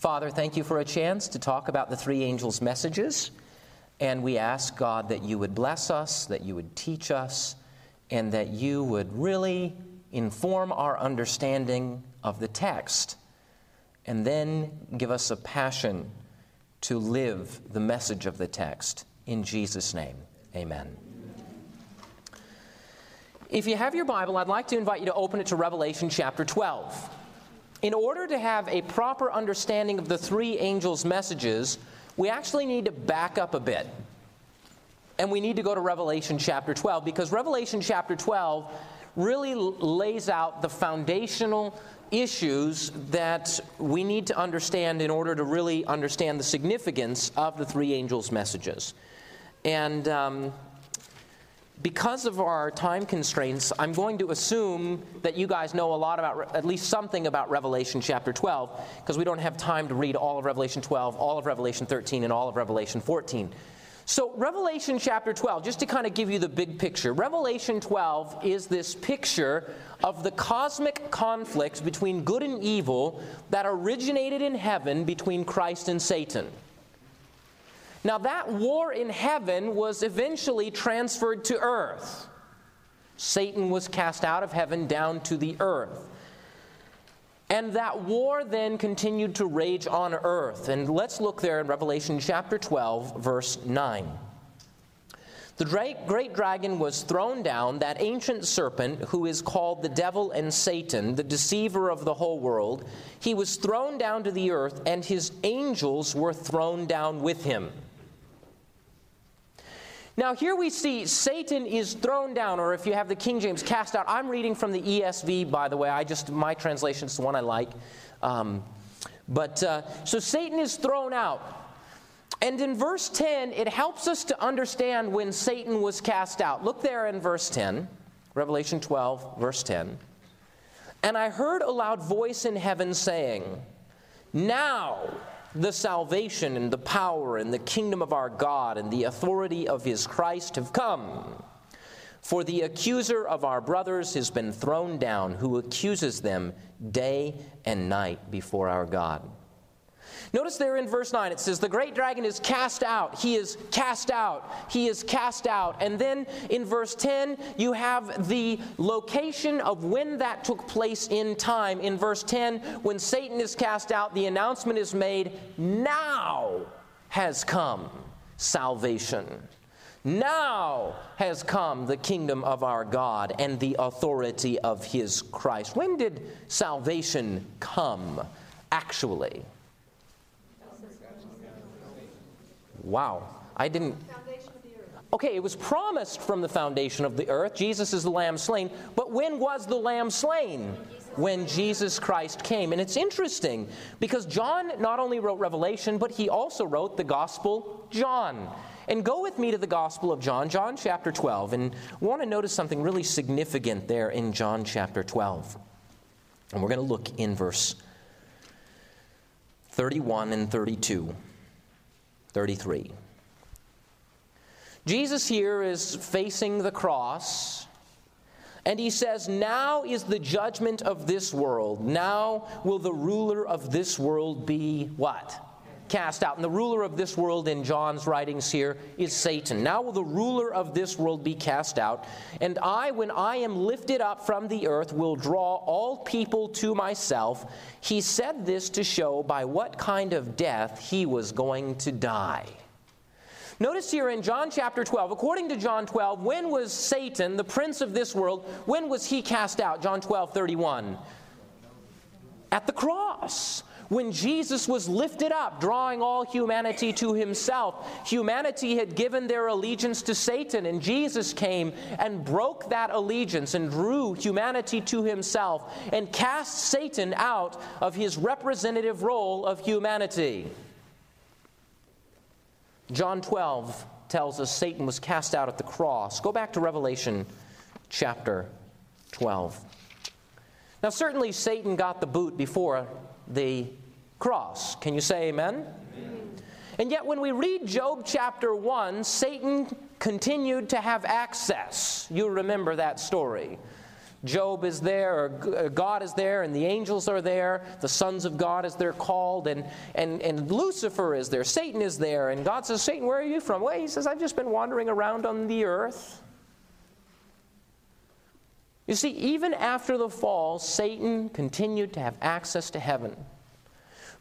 Father, thank you for a chance to talk about the three angels' messages. And we ask, God, that you would bless us, that you would teach us, and that you would really inform our understanding of the text. And then give us a passion to live the message of the text. In Jesus' name, amen. If you have your Bible, I'd like to invite you to open it to Revelation chapter 12. In order to have a proper understanding of the three angels' messages, we actually need to back up a bit. And we need to go to Revelation chapter 12 because Revelation chapter 12 really lays out the foundational issues that we need to understand in order to really understand the significance of the three angels' messages. And um, because of our time constraints, I'm going to assume that you guys know a lot about, at least something about Revelation chapter 12, because we don't have time to read all of Revelation 12, all of Revelation 13, and all of Revelation 14. So, Revelation chapter 12, just to kind of give you the big picture, Revelation 12 is this picture of the cosmic conflicts between good and evil that originated in heaven between Christ and Satan. Now, that war in heaven was eventually transferred to earth. Satan was cast out of heaven down to the earth. And that war then continued to rage on earth. And let's look there in Revelation chapter 12, verse 9. The great dragon was thrown down, that ancient serpent who is called the devil and Satan, the deceiver of the whole world. He was thrown down to the earth, and his angels were thrown down with him. Now, here we see Satan is thrown down, or if you have the King James, cast out. I'm reading from the ESV, by the way. I just, my translation is the one I like. Um, but uh, so Satan is thrown out. And in verse 10, it helps us to understand when Satan was cast out. Look there in verse 10, Revelation 12, verse 10. And I heard a loud voice in heaven saying, Now the salvation and the power and the kingdom of our God and the authority of his Christ have come. For the accuser of our brothers has been thrown down, who accuses them day and night before our God. Notice there in verse 9 it says, The great dragon is cast out. He is cast out. He is cast out. And then in verse 10, you have the location of when that took place in time. In verse 10, when Satan is cast out, the announcement is made, Now has come salvation. Now has come the kingdom of our God and the authority of his Christ. When did salvation come, actually? Wow. I didn't. Okay, it was promised from the foundation of the earth. Jesus is the lamb slain. But when was the lamb slain? When Jesus Christ came. And it's interesting because John not only wrote Revelation, but he also wrote the Gospel John. And go with me to the Gospel of John, John chapter 12. And we want to notice something really significant there in John chapter 12. And we're going to look in verse 31 and 32. 33. Jesus here is facing the cross, and he says, Now is the judgment of this world. Now will the ruler of this world be what? Cast out. And the ruler of this world in John's writings here is Satan. Now will the ruler of this world be cast out. And I, when I am lifted up from the earth, will draw all people to myself. He said this to show by what kind of death he was going to die. Notice here in John chapter 12, according to John 12, when was Satan, the prince of this world, when was he cast out? John 12, 31. At the cross when Jesus was lifted up, drawing all humanity to himself. Humanity had given their allegiance to Satan, and Jesus came and broke that allegiance and drew humanity to himself and cast Satan out of his representative role of humanity. John 12 tells us Satan was cast out at the cross. Go back to Revelation chapter 12. Now, certainly Satan got the boot before the cross. Can you say amen? amen? And yet, when we read Job chapter 1, Satan continued to have access. You remember that story. Job is there, uh, God is there, and the angels are there. The sons of God, as they're called, and, and, and Lucifer is there. Satan is there. And God says, Satan, where are you from? Well, he says, I've just been wandering around on the earth. You see, even after the fall, Satan continued to have access to heaven.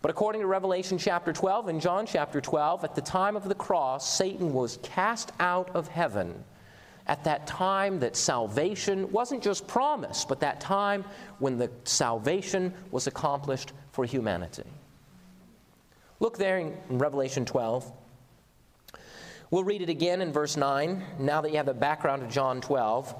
But according to Revelation chapter 12 and John chapter 12, at the time of the cross, Satan was cast out of heaven at that time that salvation wasn't just promised, but that time when the salvation was accomplished for humanity. Look there in Revelation 12. We'll read it again in verse 9, now that you have the background of John 12.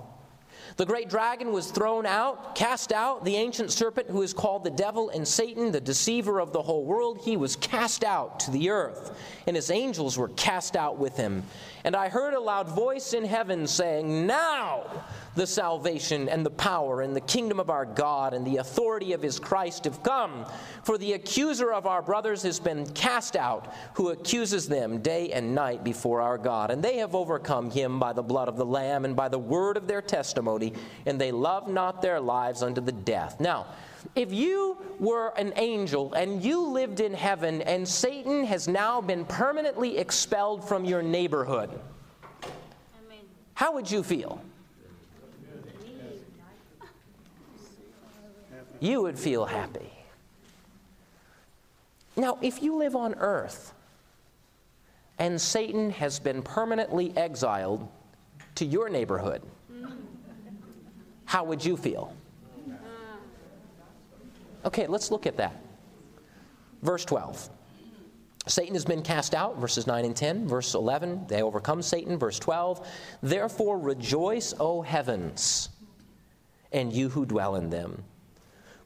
The great dragon was thrown out, cast out, the ancient serpent who is called the devil and Satan, the deceiver of the whole world. He was cast out to the earth, and his angels were cast out with him. And I heard a loud voice in heaven saying, Now the salvation and the power and the kingdom of our God and the authority of his Christ have come. For the accuser of our brothers has been cast out, who accuses them day and night before our God. And they have overcome him by the blood of the Lamb and by the word of their testimony, and they love not their lives unto the death. Now, if you were an angel and you lived in heaven and Satan has now been permanently expelled from your neighborhood, how would you feel? You would feel happy. Now, if you live on earth and Satan has been permanently exiled to your neighborhood, how would you feel? Okay, let's look at that. Verse 12. Satan has been cast out, verses 9 and 10. Verse 11, they overcome Satan. Verse 12, therefore rejoice, O heavens, and you who dwell in them.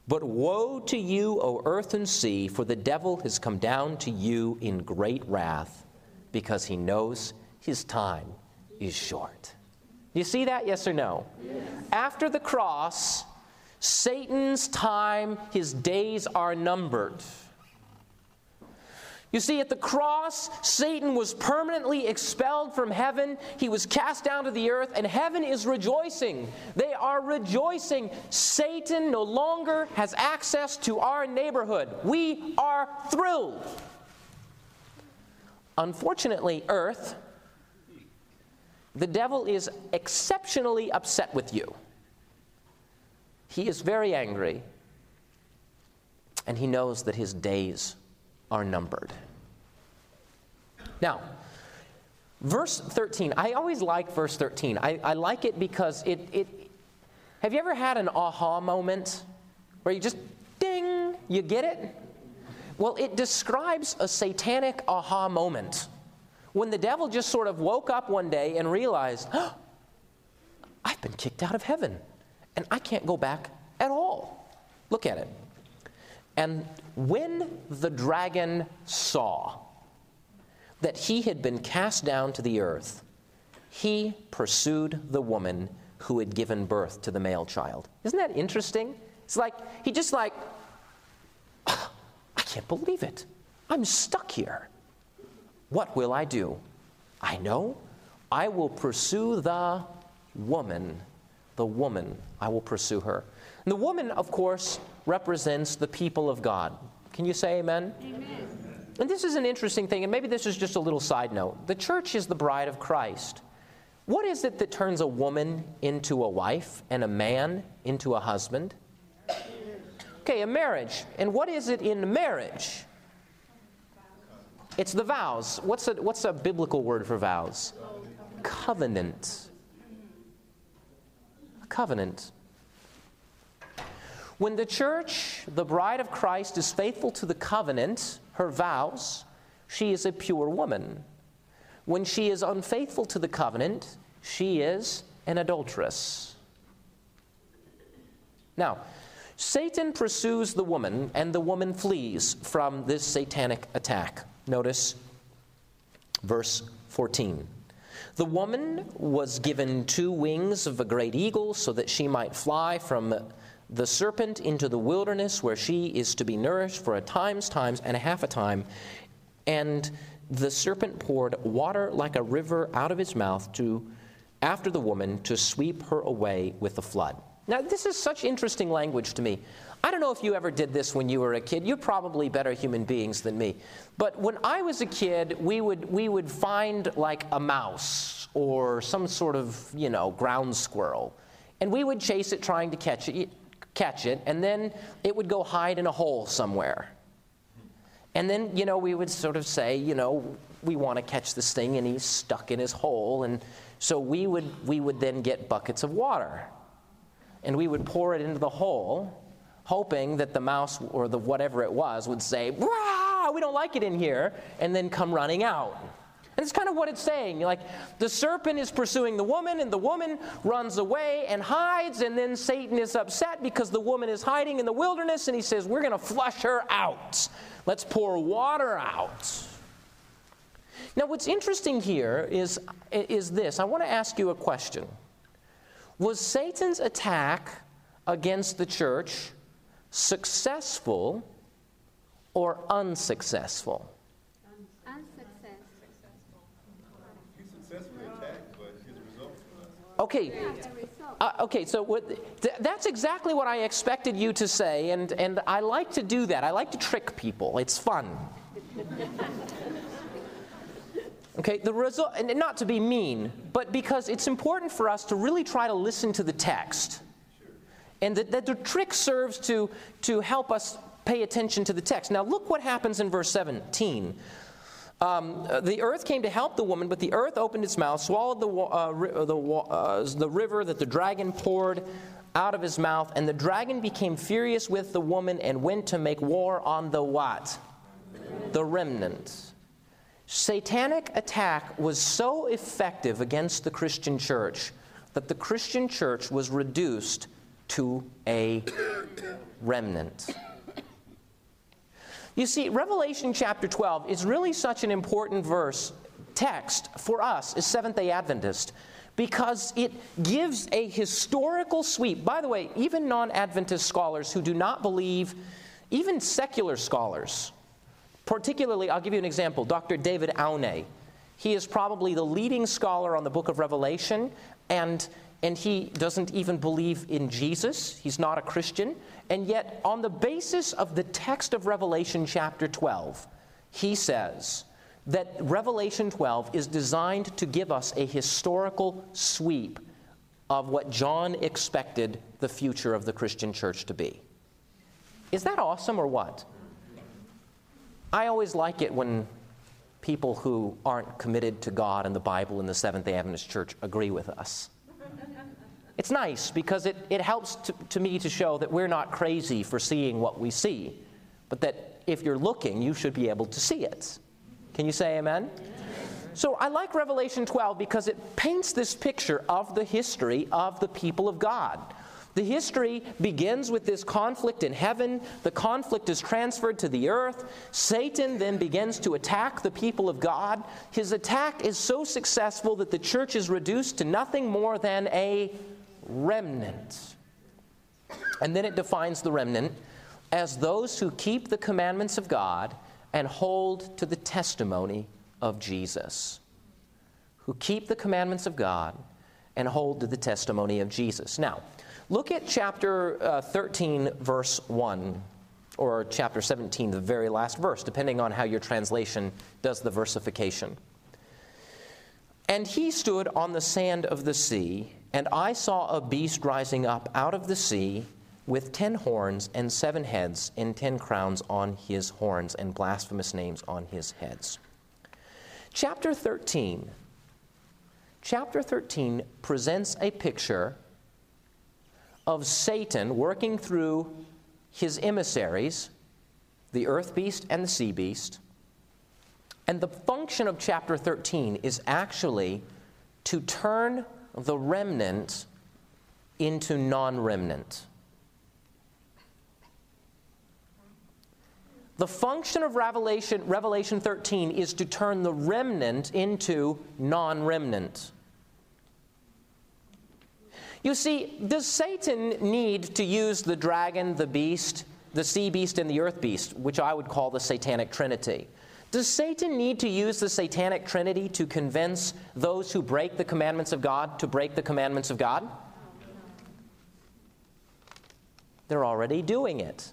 But woe to you, O earth and sea, for the devil has come down to you in great wrath, because he knows his time is short. You see that, yes or no? Yes. After the cross, Satan's time, his days are numbered. You see, at the cross, Satan was permanently expelled from heaven. He was cast down to the earth, and heaven is rejoicing. They are rejoicing. Satan no longer has access to our neighborhood. We are thrilled. Unfortunately, earth, the devil is exceptionally upset with you. He is very angry, and he knows that his days are numbered. Now, verse 13, I always like verse 13. I, I like it because it, it. Have you ever had an aha moment where you just ding, you get it? Well, it describes a satanic aha moment when the devil just sort of woke up one day and realized, oh, I've been kicked out of heaven and I can't go back at all. Look at it. And when the dragon saw that he had been cast down to the earth, he pursued the woman who had given birth to the male child. Isn't that interesting? It's like, he just like, oh, I can't believe it. I'm stuck here. What will I do? I know I will pursue the woman the woman, I will pursue her. And the woman, of course, represents the people of God. Can you say amen? Amen. And this is an interesting thing, and maybe this is just a little side note. The church is the bride of Christ. What is it that turns a woman into a wife and a man into a husband? Okay, a marriage. And what is it in marriage? It's the vows. What's a, what's a biblical word for vows? Covenant A covenant. When the church, the bride of Christ, is faithful to the covenant, her vows, she is a pure woman. When she is unfaithful to the covenant, she is an adulteress. Now, Satan pursues the woman, and the woman flees from this satanic attack. Notice verse 14. The woman was given two wings of a great eagle so that she might fly from the serpent into the wilderness where she is to be nourished for a time's times and a half a time. And the serpent poured water like a river out of his mouth to after the woman to sweep her away with the flood. Now, this is such interesting language to me. I don't know if you ever did this when you were a kid. You're probably better human beings than me. But when I was a kid, we would, we would find like a mouse or some sort of, you know, ground squirrel. And we would chase it trying to catch it, catch it, and then it would go hide in a hole somewhere. And then, you know, we would sort of say, you know, we want to catch this thing, and he's stuck in his hole. And so we would, we would then get buckets of water, and we would pour it into the hole, hoping that the mouse or the whatever it was would say, we don't like it in here, and then come running out. And it's kind of what it's saying. Like the serpent is pursuing the woman, and the woman runs away and hides, and then Satan is upset because the woman is hiding in the wilderness, and he says, We're going to flush her out. Let's pour water out. Now, what's interesting here is, is this. I want to ask you a question. Was Satan's attack against the church successful or unsuccessful? Okay. Uh, okay, so what, th- that's exactly what I expected you to say, and, and I like to do that. I like to trick people. It's fun. Okay, the result, and not to be mean, but because it's important for us to really try to listen to the text. And that, that the trick serves to, to help us pay attention to the text. Now, look what happens in verse 17. Um, the earth came to help the woman, but the earth opened its mouth, swallowed the, uh, the, uh, the river that the dragon poured out of his mouth, and the dragon became furious with the woman and went to make war on the what? The remnant. Satanic attack was so effective against the Christian church that the Christian church was reduced to a remnant. You see, Revelation chapter 12 is really such an important verse, text for us as Seventh day Adventists because it gives a historical sweep. By the way, even non Adventist scholars who do not believe, even secular scholars, particularly, I'll give you an example Dr. David Aune. He is probably the leading scholar on the book of Revelation, and, and he doesn't even believe in Jesus. He's not a Christian. And yet, on the basis of the text of Revelation chapter 12, he says that Revelation 12 is designed to give us a historical sweep of what John expected the future of the Christian church to be. Is that awesome or what? I always like it when people who aren't committed to God and the Bible and the Seventh day Adventist Church agree with us. It's nice because it, it helps to, to me to show that we're not crazy for seeing what we see, but that if you're looking, you should be able to see it. Can you say amen? So I like Revelation 12 because it paints this picture of the history of the people of God. The history begins with this conflict in heaven. The conflict is transferred to the earth. Satan then begins to attack the people of God. His attack is so successful that the church is reduced to nothing more than a remnant. And then it defines the remnant as those who keep the commandments of God and hold to the testimony of Jesus. Who keep the commandments of God and hold to the testimony of Jesus. Now, look at chapter uh, 13, verse 1, or chapter 17, the very last verse, depending on how your translation does the versification. And he stood on the sand of the sea and I saw a beast rising up out of the sea with ten horns and seven heads and ten crowns on his horns and blasphemous names on his heads. Chapter 13. Chapter 13 presents a picture of Satan working through his emissaries, the earth beast and the sea beast. And the function of chapter 13 is actually to turn the remnant into non remnant. The function of Revelation, Revelation 13 is to turn the remnant into non remnant. You see, does Satan need to use the dragon, the beast, the sea beast, and the earth beast, which I would call the satanic trinity? Does Satan need to use the satanic trinity to convince those who break the commandments of God to break the commandments of God? they're already doing it.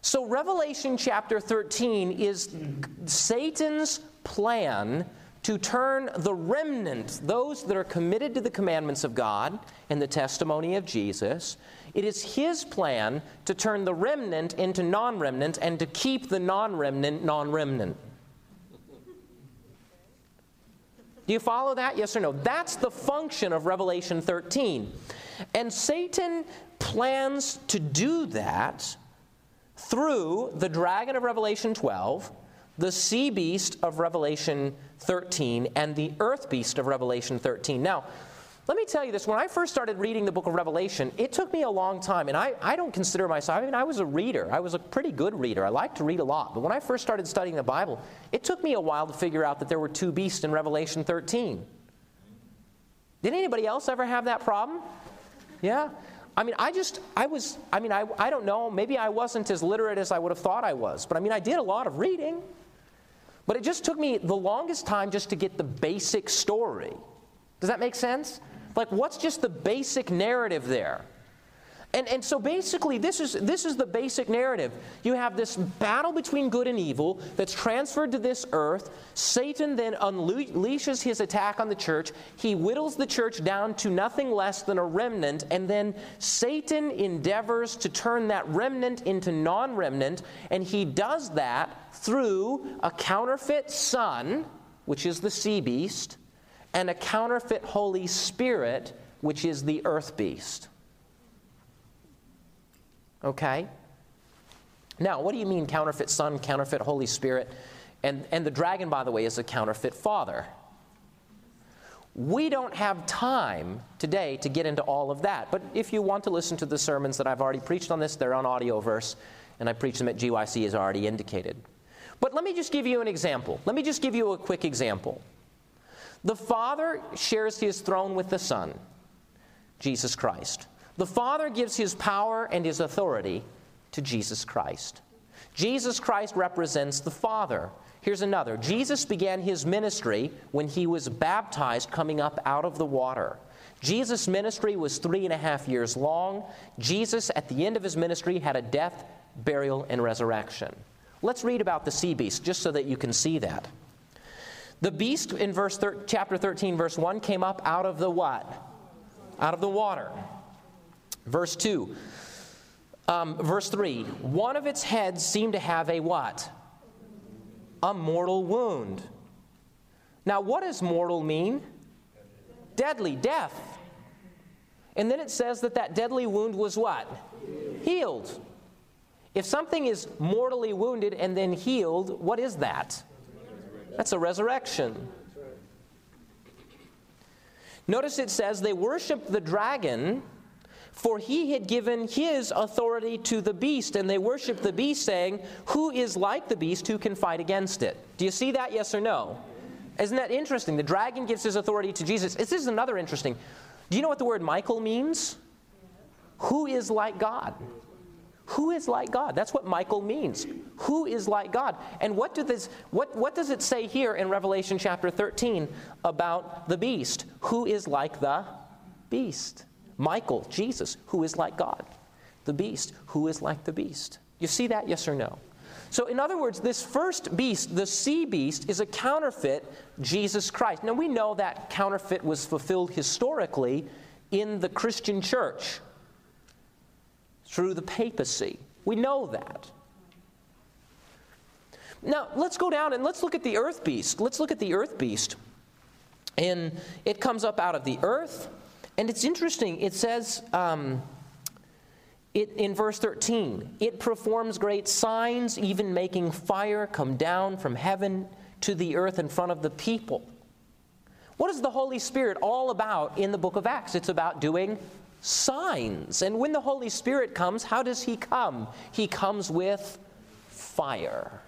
So, Revelation chapter 13 is Satan's plan to turn the remnant, those that are committed to the commandments of God and the testimony of Jesus, it is his plan to turn the remnant into non remnant and to keep the non remnant non remnant. Do you follow that? Yes or no? That's the function of Revelation 13. And Satan plans to do that through the dragon of Revelation 12, the sea beast of Revelation 13, and the earth beast of Revelation 13. Now, let me tell you this. When I first started reading the book of Revelation, it took me a long time. And I, I don't consider myself, I mean, I was a reader. I was a pretty good reader. I like to read a lot. But when I first started studying the Bible, it took me a while to figure out that there were two beasts in Revelation 13. Did anybody else ever have that problem? Yeah? I mean, I just, I was, I mean, I, I don't know, maybe I wasn't as literate as I would have thought I was. But I mean, I did a lot of reading. But it just took me the longest time just to get the basic story. Does that make sense? Like, what's just the basic narrative there? And, and so basically, this is, this is the basic narrative. You have this battle between good and evil that's transferred to this earth. Satan then unleashes his attack on the church. He whittles the church down to nothing less than a remnant. And then Satan endeavors to turn that remnant into non remnant. And he does that through a counterfeit son, which is the sea beast, and a counterfeit Holy Spirit, which is the earth beast. Okay? Now, what do you mean counterfeit Son, counterfeit Holy Spirit? And, and the dragon, by the way, is a counterfeit Father. We don't have time today to get into all of that. But if you want to listen to the sermons that I've already preached on this, they're on AudioVerse, and I preach them at GYC as already indicated. But let me just give you an example. Let me just give you a quick example. The Father shares his throne with the Son, Jesus Christ. The Father gives his power and his authority to Jesus Christ. Jesus Christ represents the Father. Here's another Jesus began his ministry when he was baptized coming up out of the water. Jesus' ministry was three and a half years long. Jesus, at the end of his ministry, had a death, burial, and resurrection. Let's read about the sea beast just so that you can see that. The beast in verse thir- chapter 13, verse 1, came up out of the what? Out of the water. Verse 2. Um, verse 3. One of its heads seemed to have a what? A mortal wound. Now, what does mortal mean? Deadly, death. And then it says that that deadly wound was what? Healed. If something is mortally wounded and then healed, what is that? That's a resurrection. Notice it says they worshiped the dragon, for he had given his authority to the beast, and they worshiped the beast, saying, Who is like the beast who can fight against it? Do you see that, yes or no? Isn't that interesting? The dragon gives his authority to Jesus. This is another interesting. Do you know what the word Michael means? Who is like God? Who is like God? That's what Michael means. Who is like God? And what, do this, what, what does it say here in Revelation chapter 13 about the beast? Who is like the beast? Michael, Jesus, who is like God. The beast, who is like the beast. You see that, yes or no? So, in other words, this first beast, the sea beast, is a counterfeit Jesus Christ. Now, we know that counterfeit was fulfilled historically in the Christian church through the papacy. We know that. Now, let's go down and let's look at the earth beast. Let's look at the earth beast. And it comes up out of the earth. And it's interesting. It says um, it, in verse 13 it performs great signs, even making fire come down from heaven to the earth in front of the people. What is the Holy Spirit all about in the book of Acts? It's about doing signs. And when the Holy Spirit comes, how does He come? He comes with fire.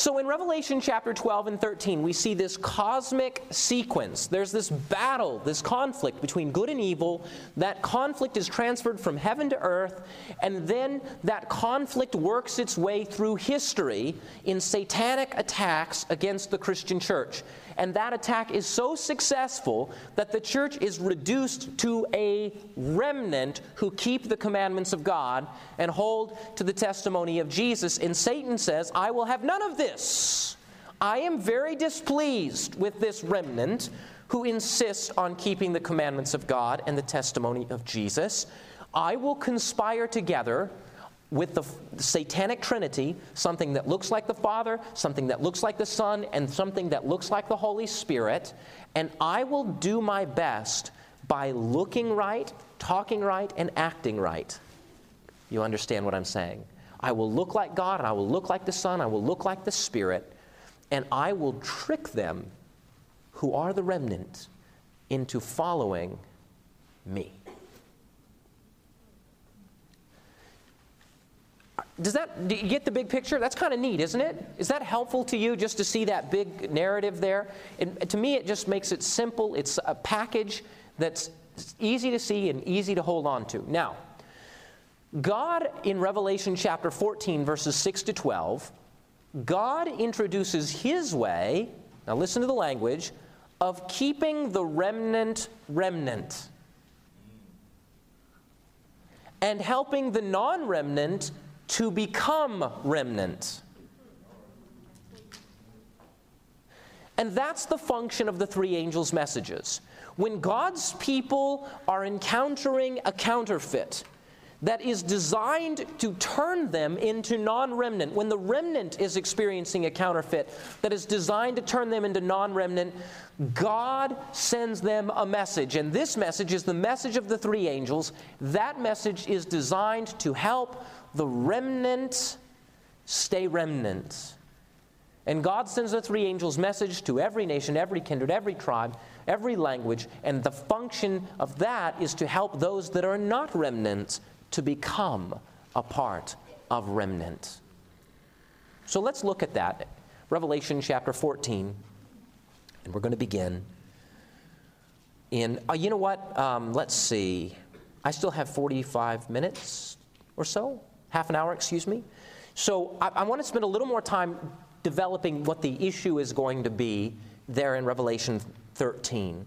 So in Revelation chapter 12 and 13, we see this cosmic sequence. There's this battle, this conflict between good and evil. That conflict is transferred from heaven to earth, and then that conflict works its way through history in satanic attacks against the Christian church. And that attack is so successful that the church is reduced to a remnant who keep the commandments of God and hold to the testimony of Jesus. And Satan says, I will have none of this. I am very displeased with this remnant who insists on keeping the commandments of God and the testimony of Jesus. I will conspire together with the satanic trinity, something that looks like the Father, something that looks like the Son, and something that looks like the Holy Spirit, and I will do my best by looking right, talking right, and acting right. You understand what I'm saying? I will look like God, and I will look like the Son, I will look like the Spirit, and I will trick them, who are the remnant, into following me. Does that, do you get the big picture? That's kind of neat, isn't it? Is that helpful to you just to see that big narrative there? To me, it just makes it simple. It's a package that's easy to see and easy to hold on to. Now, God in Revelation chapter 14, verses 6 to 12, God introduces his way, now listen to the language, of keeping the remnant remnant and helping the non remnant to become remnant. And that's the function of the three angels' messages. When God's people are encountering a counterfeit, that is designed to turn them into non remnant. When the remnant is experiencing a counterfeit that is designed to turn them into non remnant, God sends them a message. And this message is the message of the three angels. That message is designed to help the remnant stay remnant. And God sends the three angels' message to every nation, every kindred, every tribe, every language, and the function of that is to help those that are not remnants to become a part of remnant. So let's look at that. Revelation chapter 14, and we're going to begin in, uh, you know what? Um, let's see. I still have 45 minutes or so half an hour, excuse me. So I, I want to spend a little more time developing what the issue is going to be there in Revelation 13.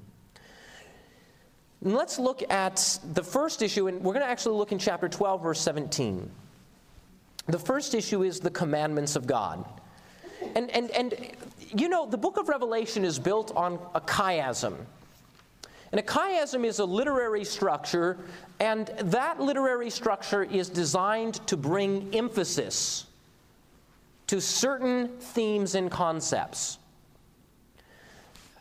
And let's look at the first issue, and we're going to actually look in chapter 12, verse 17. The first issue is the commandments of God. And, and, and you know, the book of Revelation is built on a chiasm. And a chiasm is a literary structure, and that literary structure is designed to bring emphasis to certain themes and concepts.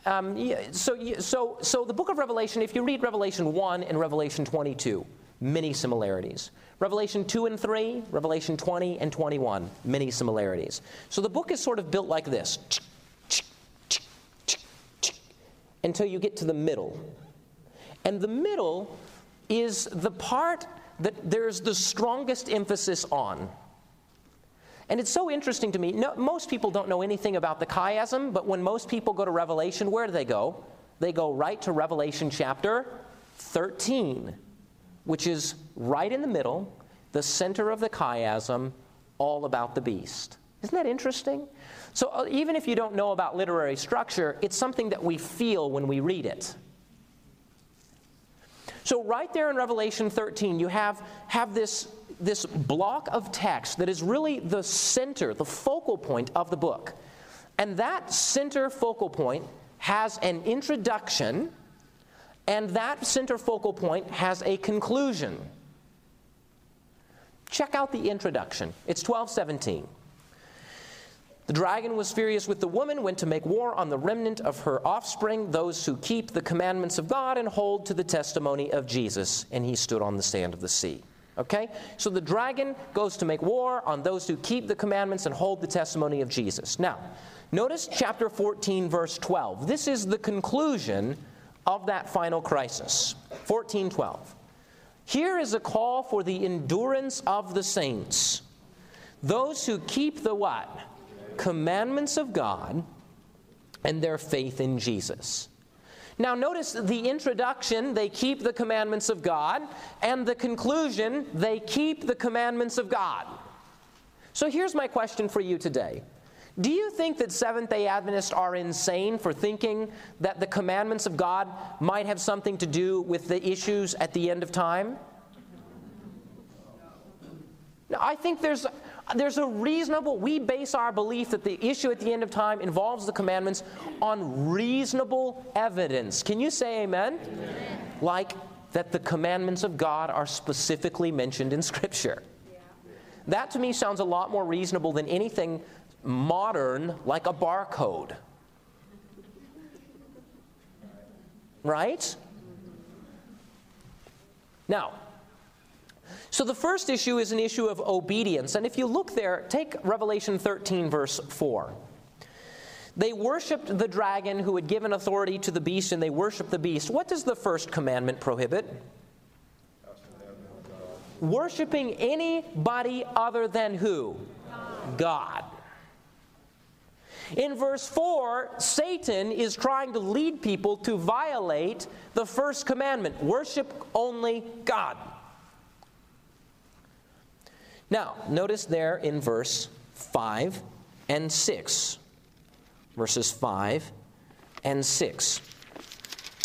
Um, so, so, so the book of Revelation, if you read Revelation 1 and Revelation 22, many similarities. Revelation 2 and 3, Revelation 20 and 21, many similarities. So the book is sort of built like this until you get to the middle. And the middle is the part that there's the strongest emphasis on. And it's so interesting to me. No, most people don't know anything about the chiasm, but when most people go to Revelation, where do they go? They go right to Revelation chapter 13, which is right in the middle, the center of the chiasm, all about the beast. Isn't that interesting? So, uh, even if you don't know about literary structure, it's something that we feel when we read it. So, right there in Revelation 13, you have, have this, this block of text that is really the center, the focal point of the book. And that center focal point has an introduction, and that center focal point has a conclusion. Check out the introduction. It's 1217. The dragon was furious with the woman, went to make war on the remnant of her offspring, those who keep the commandments of God and hold to the testimony of Jesus. And he stood on the sand of the sea. Okay? So the dragon goes to make war on those who keep the commandments and hold the testimony of Jesus. Now, notice chapter 14, verse 12. This is the conclusion of that final crisis. 1412. Here is a call for the endurance of the saints. Those who keep the what? Commandments of God and their faith in Jesus. Now, notice the introduction, they keep the commandments of God, and the conclusion, they keep the commandments of God. So here's my question for you today Do you think that Seventh day Adventists are insane for thinking that the commandments of God might have something to do with the issues at the end of time? No, I think there's, there's a reasonable, we base our belief that the issue at the end of time involves the commandments on reasonable evidence. Can you say amen? amen. Like that the commandments of God are specifically mentioned in Scripture. Yeah. That to me sounds a lot more reasonable than anything modern like a barcode. Right? Now, so the first issue is an issue of obedience. And if you look there, take Revelation 13, verse 4. They worshiped the dragon who had given authority to the beast, and they worshiped the beast. What does the first commandment prohibit? Worshipping anybody other than who? God. In verse 4, Satan is trying to lead people to violate the first commandment worship only God. Now, notice there in verse 5 and 6. Verses 5 and 6.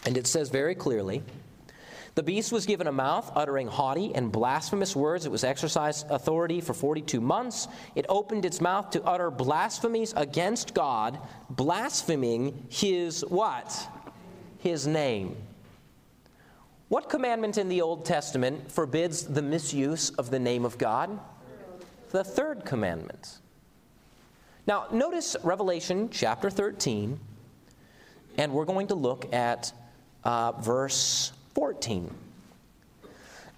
And it says very clearly The beast was given a mouth, uttering haughty and blasphemous words. It was exercised authority for 42 months. It opened its mouth to utter blasphemies against God, blaspheming his what? His name. What commandment in the Old Testament forbids the misuse of the name of God? The third commandment. Now, notice Revelation chapter 13, and we're going to look at uh, verse 14.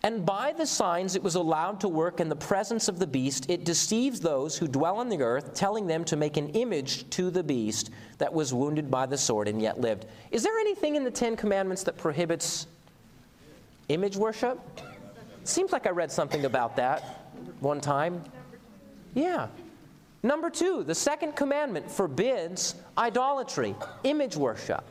And by the signs it was allowed to work in the presence of the beast, it deceives those who dwell on the earth, telling them to make an image to the beast that was wounded by the sword and yet lived. Is there anything in the Ten Commandments that prohibits image worship? Seems like I read something about that one time. Yeah. Number two, the second commandment forbids idolatry, image worship.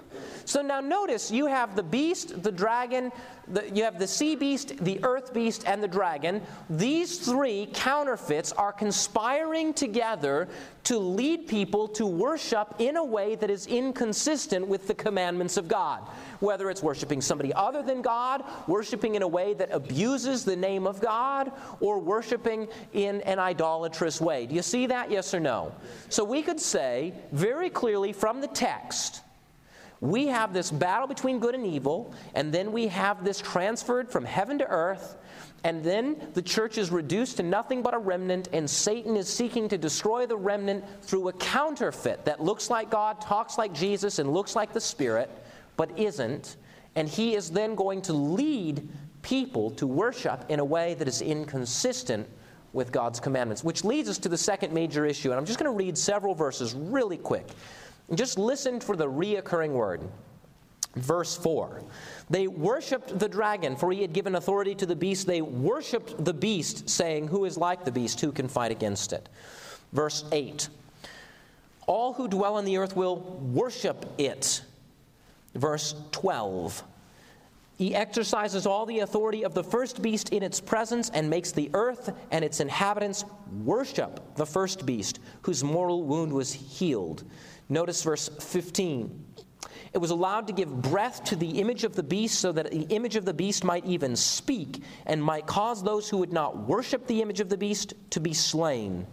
So now notice you have the beast, the dragon, the, you have the sea beast, the earth beast, and the dragon. These three counterfeits are conspiring together to lead people to worship in a way that is inconsistent with the commandments of God. Whether it's worshiping somebody other than God, worshiping in a way that abuses the name of God, or worshiping in an idolatrous way. Do you see that? Yes or no? So we could say very clearly from the text we have this battle between good and evil, and then we have this transferred from heaven to earth, and then the church is reduced to nothing but a remnant, and Satan is seeking to destroy the remnant through a counterfeit that looks like God, talks like Jesus, and looks like the Spirit, but isn't. And he is then going to lead people to worship in a way that is inconsistent with God's commandments, which leads us to the second major issue. And I'm just going to read several verses really quick. Just listen for the reoccurring word. Verse 4 They worshiped the dragon, for he had given authority to the beast. They worshiped the beast, saying, Who is like the beast? Who can fight against it? Verse 8 All who dwell on the earth will worship it. Verse 12 he exercises all the authority of the first beast in its presence and makes the earth and its inhabitants worship the first beast, whose mortal wound was healed. Notice verse 15. It was allowed to give breath to the image of the beast so that the image of the beast might even speak and might cause those who would not worship the image of the beast to be slain.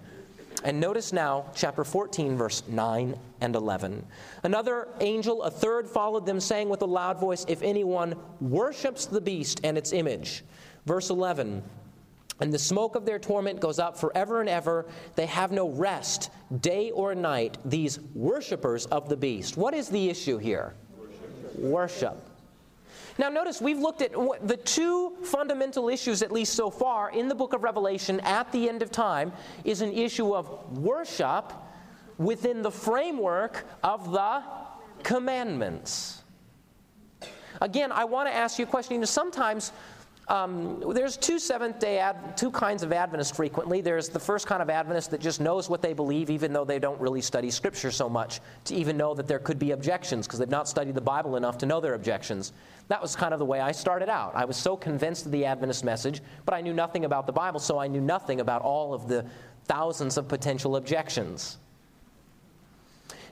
And notice now, chapter 14, verse 9 and 11. Another angel, a third, followed them, saying with a loud voice, If anyone worships the beast and its image. Verse 11 and the smoke of their torment goes up forever and ever. They have no rest, day or night, these worshippers of the beast. What is the issue here? Worship. Worship. Now, notice we've looked at the two fundamental issues, at least so far, in the book of Revelation at the end of time, is an issue of worship within the framework of the commandments. Again, I want to ask you a question. You know, sometimes um, there's two Seventh Day Ad, two kinds of Adventists frequently. There's the first kind of Adventist that just knows what they believe, even though they don't really study Scripture so much to even know that there could be objections because they've not studied the Bible enough to know their objections. That was kind of the way I started out. I was so convinced of the Adventist message, but I knew nothing about the Bible, so I knew nothing about all of the thousands of potential objections.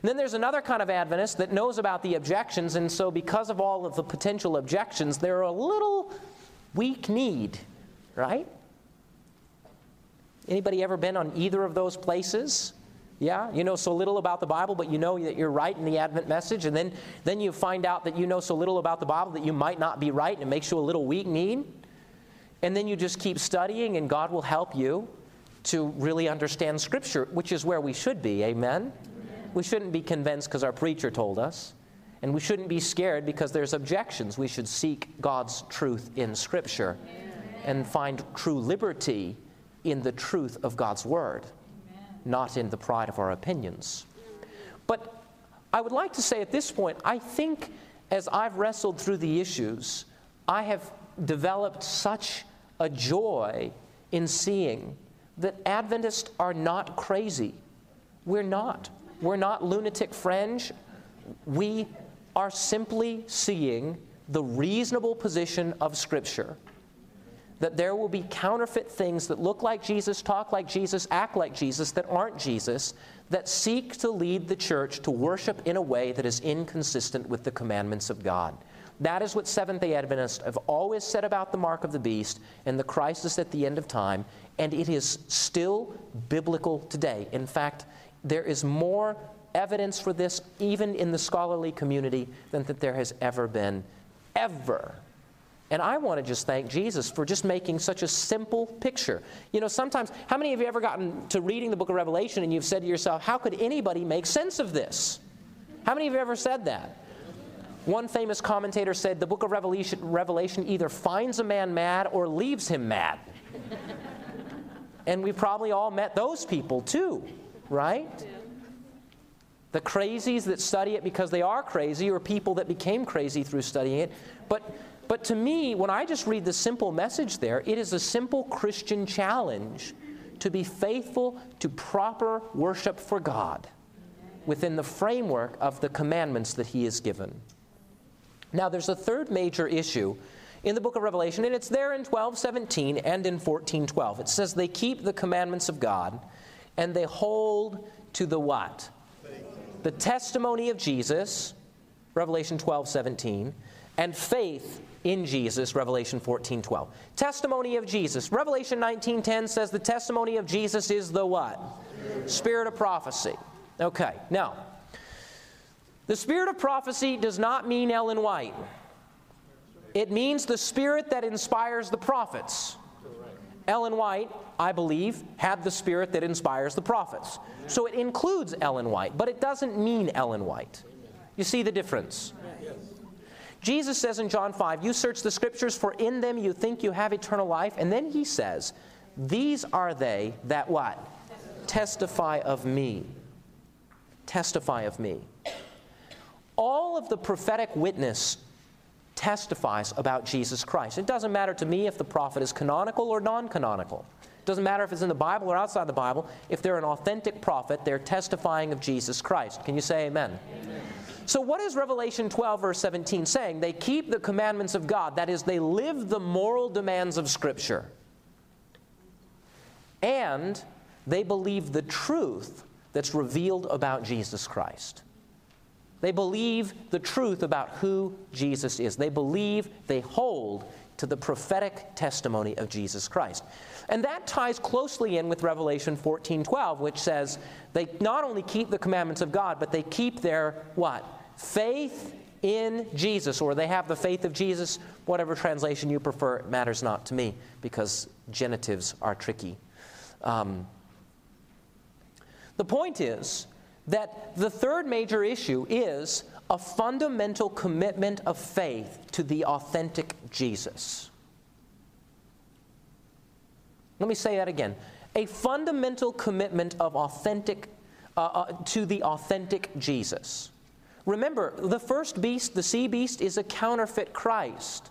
then there's another kind of Adventist that knows about the objections, and so because of all of the potential objections, they're a little weak kneed, right? Anybody ever been on either of those places? Yeah, you know so little about the Bible, but you know that you're right in the Advent message, and then, then you find out that you know so little about the Bible that you might not be right, and it makes you a little weak kneed. And then you just keep studying, and God will help you to really understand Scripture, which is where we should be. Amen? Amen. We shouldn't be convinced because our preacher told us, and we shouldn't be scared because there's objections. We should seek God's truth in Scripture Amen. and find true liberty in the truth of God's Word, Amen. not in the pride of our opinions. But I would like to say at this point, I think as I've wrestled through the issues, I have developed such a joy in seeing that Adventists are not crazy. We're not. We're not lunatic fringe. We are simply seeing the reasonable position of Scripture that there will be counterfeit things that look like Jesus, talk like Jesus, act like Jesus, that aren't Jesus, that seek to lead the church to worship in a way that is inconsistent with the commandments of God. That is what Seventh day Adventists have always said about the mark of the beast and the crisis at the end of time, and it is still biblical today. In fact, there is more evidence for this, even in the scholarly community, than that there has ever been, ever. And I want to just thank Jesus for just making such a simple picture. You know, sometimes, how many of you ever gotten to reading the book of Revelation and you've said to yourself, how could anybody make sense of this? How many of you ever said that? One famous commentator said the book of Revelation, Revelation either finds a man mad or leaves him mad. and we've probably all met those people too, right? The crazies that study it because they are crazy, or people that became crazy through studying it. But, but to me, when I just read the simple message there, it is a simple Christian challenge to be faithful to proper worship for God within the framework of the commandments that He has given. Now, there's a third major issue in the book of Revelation, and it's there in 12:17 and in 14:12. It says they keep the commandments of God and they hold to the what? The testimony of Jesus, Revelation 12:17, and faith in Jesus, Revelation 14:12. Testimony of Jesus. Revelation 19:10 says the testimony of Jesus is the what? Spirit of prophecy. Okay. Now, the spirit of prophecy does not mean Ellen White. It means the spirit that inspires the prophets. Ellen White, I believe, had the spirit that inspires the prophets. So it includes Ellen White, but it doesn't mean Ellen White. You see the difference? Jesus says in John 5, You search the scriptures, for in them you think you have eternal life. And then he says, These are they that what? Testify of me. Testify of me all of the prophetic witness testifies about Jesus Christ. It doesn't matter to me if the prophet is canonical or non canonical. It doesn't matter if it's in the Bible or outside the Bible. If they're an authentic prophet, they're testifying of Jesus Christ. Can you say amen? amen? So, what is Revelation 12, verse 17 saying? They keep the commandments of God. That is, they live the moral demands of Scripture. And they believe the truth that's revealed about Jesus Christ. They believe the truth about who Jesus is. They believe, they hold to the prophetic testimony of Jesus Christ. And that ties closely in with Revelation 14:12, which says they not only keep the commandments of God, but they keep their what? Faith in Jesus, or they have the faith of Jesus, whatever translation you prefer, it matters not to me because genitives are tricky. Um, the point is, that the third major issue is a fundamental commitment of faith to the authentic Jesus. Let me say that again. A fundamental commitment of authentic uh, uh, to the authentic Jesus. Remember, the first beast, the sea beast, is a counterfeit Christ.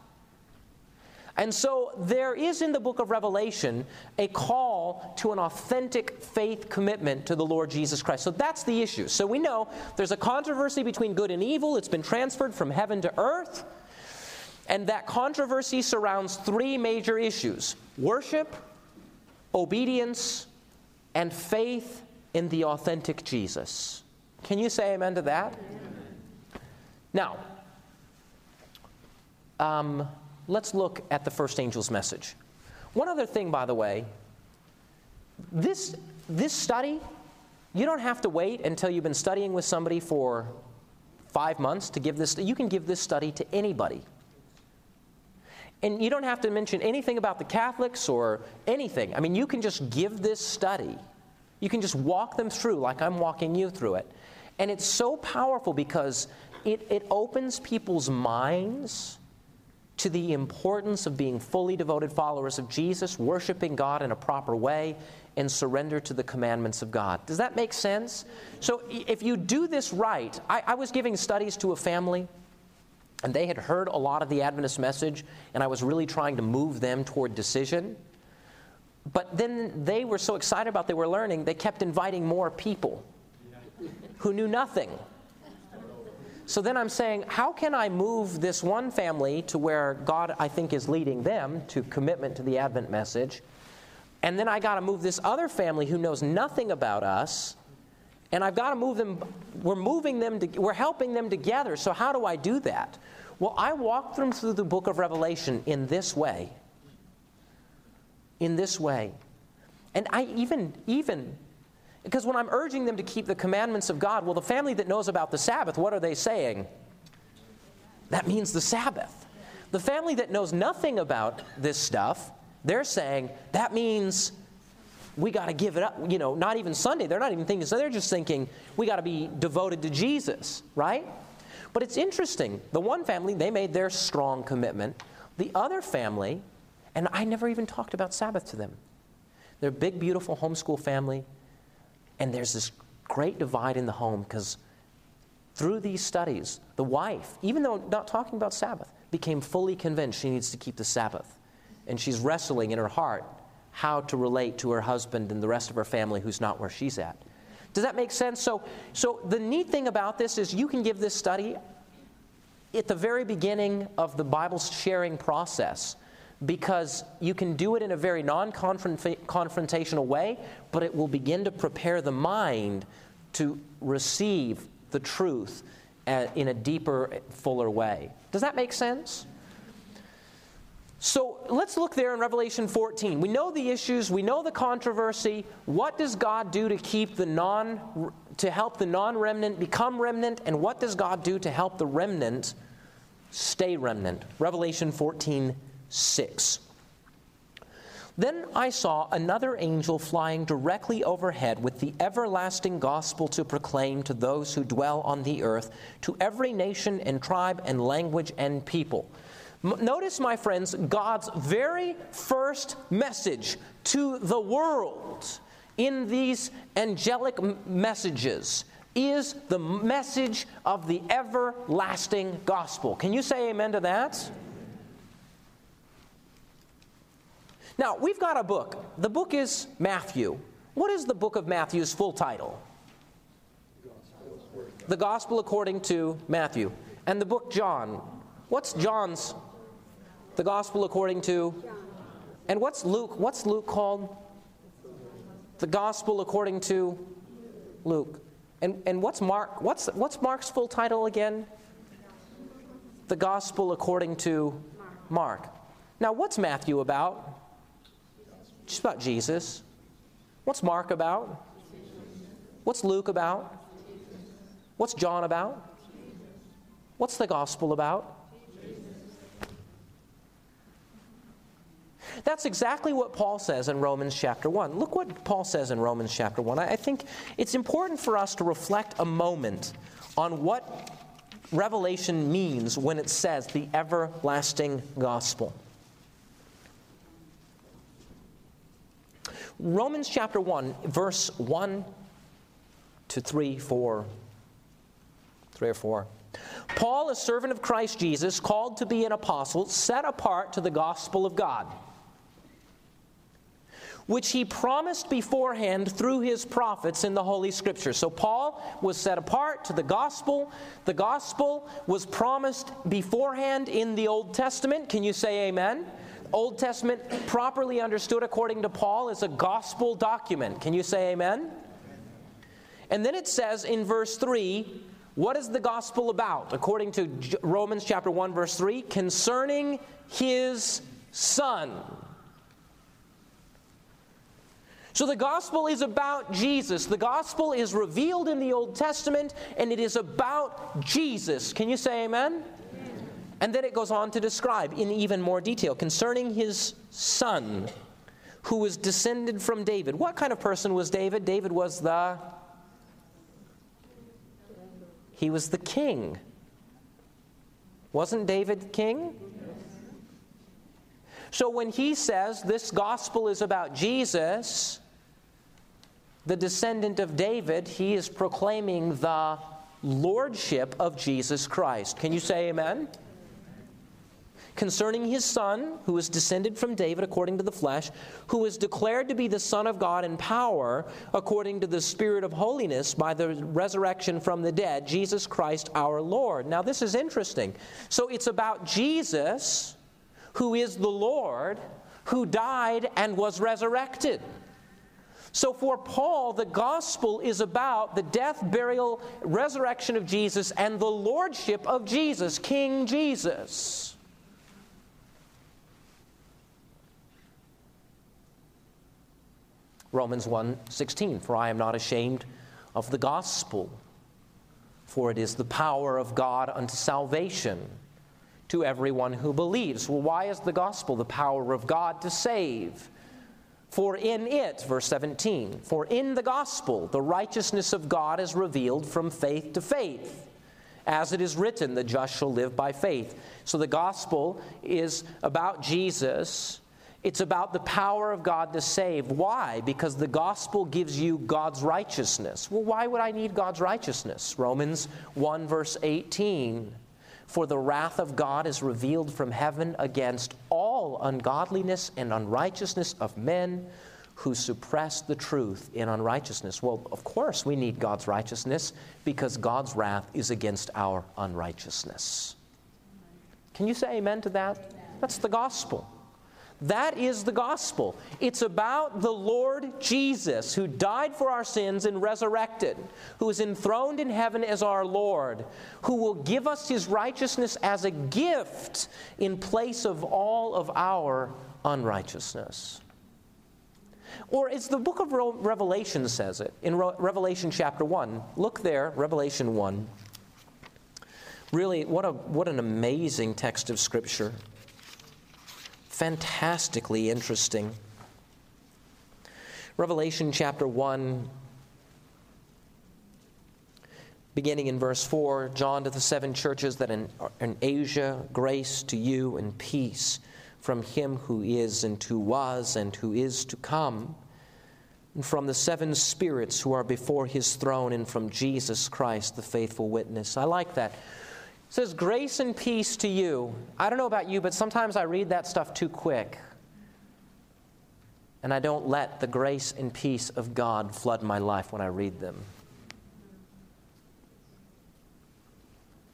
And so there is in the book of Revelation a call to an authentic faith commitment to the Lord Jesus Christ. So that's the issue. So we know there's a controversy between good and evil, it's been transferred from heaven to earth. And that controversy surrounds three major issues worship, obedience, and faith in the authentic Jesus. Can you say amen to that? Now, um, let's look at the first angel's message. One other thing, by the way, this, this study, you don't have to wait until you've been studying with somebody for five months to give this. You can give this study to anybody. And you don't have to mention anything about the Catholics or anything. I mean, you can just give this study. You can just walk them through like I'm walking you through it. And it's so powerful because it, it opens people's minds to the importance of being fully devoted followers of Jesus, worshiping God in a proper way, and surrender to the commandments of God. Does that make sense? So, if you do this right, I, I was giving studies to a family, and they had heard a lot of the Adventist message, and I was really trying to move them toward decision. But then they were so excited about they were learning, they kept inviting more people who knew nothing. So then I'm saying, how can I move this one family to where God, I think, is leading them to commitment to the Advent message? And then I got to move this other family who knows nothing about us, and I've got to move them. We're moving them, to, we're helping them together. So, how do I do that? Well, I walk them through the book of Revelation in this way. In this way. And I even, even because when I'm urging them to keep the commandments of God, well, the family that knows about the Sabbath, what are they saying? That means the Sabbath. The family that knows nothing about this stuff, they're saying that means we got to give it up. You know, not even Sunday. They're not even thinking, so they're just thinking we got to be devoted to Jesus, right? But it's interesting. The one family, they made their strong commitment. The other family, and I never even talked about Sabbath to them. They're a big, beautiful homeschool family. And there's this great divide in the home because through these studies, the wife, even though not talking about Sabbath, became fully convinced she needs to keep the Sabbath. And she's wrestling in her heart how to relate to her husband and the rest of her family who's not where she's at. Does that make sense? So, so the neat thing about this is you can give this study at the very beginning of the Bible sharing process because you can do it in a very non confrontational way, but it will begin to prepare the mind to receive the truth uh, in a deeper, fuller way. Does that make sense? So let's look there in Revelation 14. We know the issues, we know the controversy. What does God do to keep the non to help the non-remnant become remnant and what does God do to help the remnant stay remnant? Revelation 14 6. Then I saw another angel flying directly overhead with the everlasting gospel to proclaim to those who dwell on the earth, to every nation and tribe and language and people. Notice, my friends, God's very first message to the world in these angelic messages is the message of the everlasting gospel. Can you say amen to that? Now, we've got a book. The book is Matthew. What is the book of Matthew's full title? The Gospel according to Matthew. And the book John. What's John's? The Gospel according to And what's Luke? What's Luke called? The Gospel according to Luke. And, and what's Mark? What's, what's Mark's full title again? The Gospel according to Mark. Now, what's Matthew about? Just about Jesus. What's Mark about? What's Luke about? What's John about? What's the gospel about? That's exactly what Paul says in Romans chapter 1. Look what Paul says in Romans chapter 1. I think it's important for us to reflect a moment on what Revelation means when it says the everlasting gospel. Romans chapter 1, verse 1 to 3, 4, 3 or 4. Paul, a servant of Christ Jesus, called to be an apostle, set apart to the gospel of God, which he promised beforehand through his prophets in the Holy Scriptures. So Paul was set apart to the gospel. The gospel was promised beforehand in the Old Testament. Can you say amen? Old Testament, properly understood according to Paul, is a gospel document. Can you say amen? And then it says in verse 3, what is the gospel about? According to Romans chapter 1 verse 3, concerning his son. So the gospel is about Jesus. The gospel is revealed in the Old Testament and it is about Jesus. Can you say amen? And then it goes on to describe in even more detail concerning his son who was descended from David. What kind of person was David? David was the He was the king. Wasn't David king? So when he says this gospel is about Jesus, the descendant of David, he is proclaiming the lordship of Jesus Christ. Can you say amen? Concerning his son, who is descended from David according to the flesh, who is declared to be the Son of God in power according to the Spirit of holiness by the resurrection from the dead, Jesus Christ our Lord. Now, this is interesting. So, it's about Jesus, who is the Lord, who died and was resurrected. So, for Paul, the gospel is about the death, burial, resurrection of Jesus and the lordship of Jesus, King Jesus. Romans 1:16 For I am not ashamed of the gospel for it is the power of God unto salvation to everyone who believes. Well, why is the gospel the power of God to save? For in it, verse 17, for in the gospel the righteousness of God is revealed from faith to faith. As it is written, the just shall live by faith. So the gospel is about Jesus. It's about the power of God to save. Why? Because the gospel gives you God's righteousness. Well, why would I need God's righteousness? Romans 1, verse 18. For the wrath of God is revealed from heaven against all ungodliness and unrighteousness of men who suppress the truth in unrighteousness. Well, of course, we need God's righteousness because God's wrath is against our unrighteousness. Can you say amen to that? That's the gospel. That is the gospel. It's about the Lord Jesus who died for our sins and resurrected, who is enthroned in heaven as our Lord, who will give us his righteousness as a gift in place of all of our unrighteousness. Or as the book of Revelation says it, in Revelation chapter 1. Look there, Revelation 1. Really, what, a, what an amazing text of Scripture fantastically interesting. Revelation chapter 1, beginning in verse 4 John to the seven churches that in, Asia, grace to you and peace from him who is and who was and who is to come, and from the seven spirits who are before his throne, and from Jesus Christ, the faithful witness. I like that says, Grace and peace to you. I don't know about you, but sometimes I read that stuff too quick. And I don't let the grace and peace of God flood my life when I read them.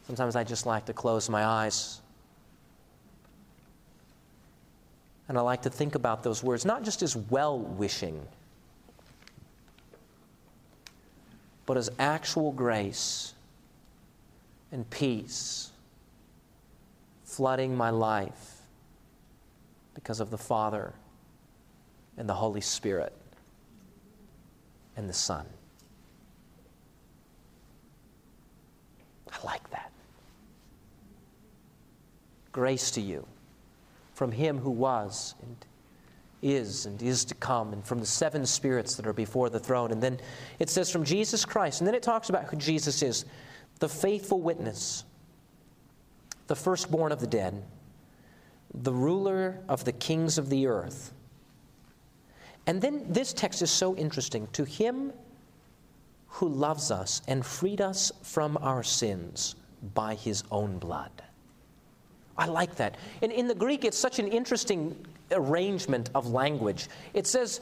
Sometimes I just like to close my eyes. And I like to think about those words, not just as well wishing, but as actual grace and peace flooding my life because of the Father and the Holy Spirit and the Son. I like that. Grace to you from Him who was and is and is to come, and from the seven spirits that are before the throne. And then it says from Jesus Christ, and then it talks about who Jesus is the faithful witness, the firstborn of the dead, the ruler of the kings of the earth. And then this text is so interesting. To him who loves us and freed us from our sins by his own blood. I like that. And in the Greek, it's such an interesting arrangement of language. It says,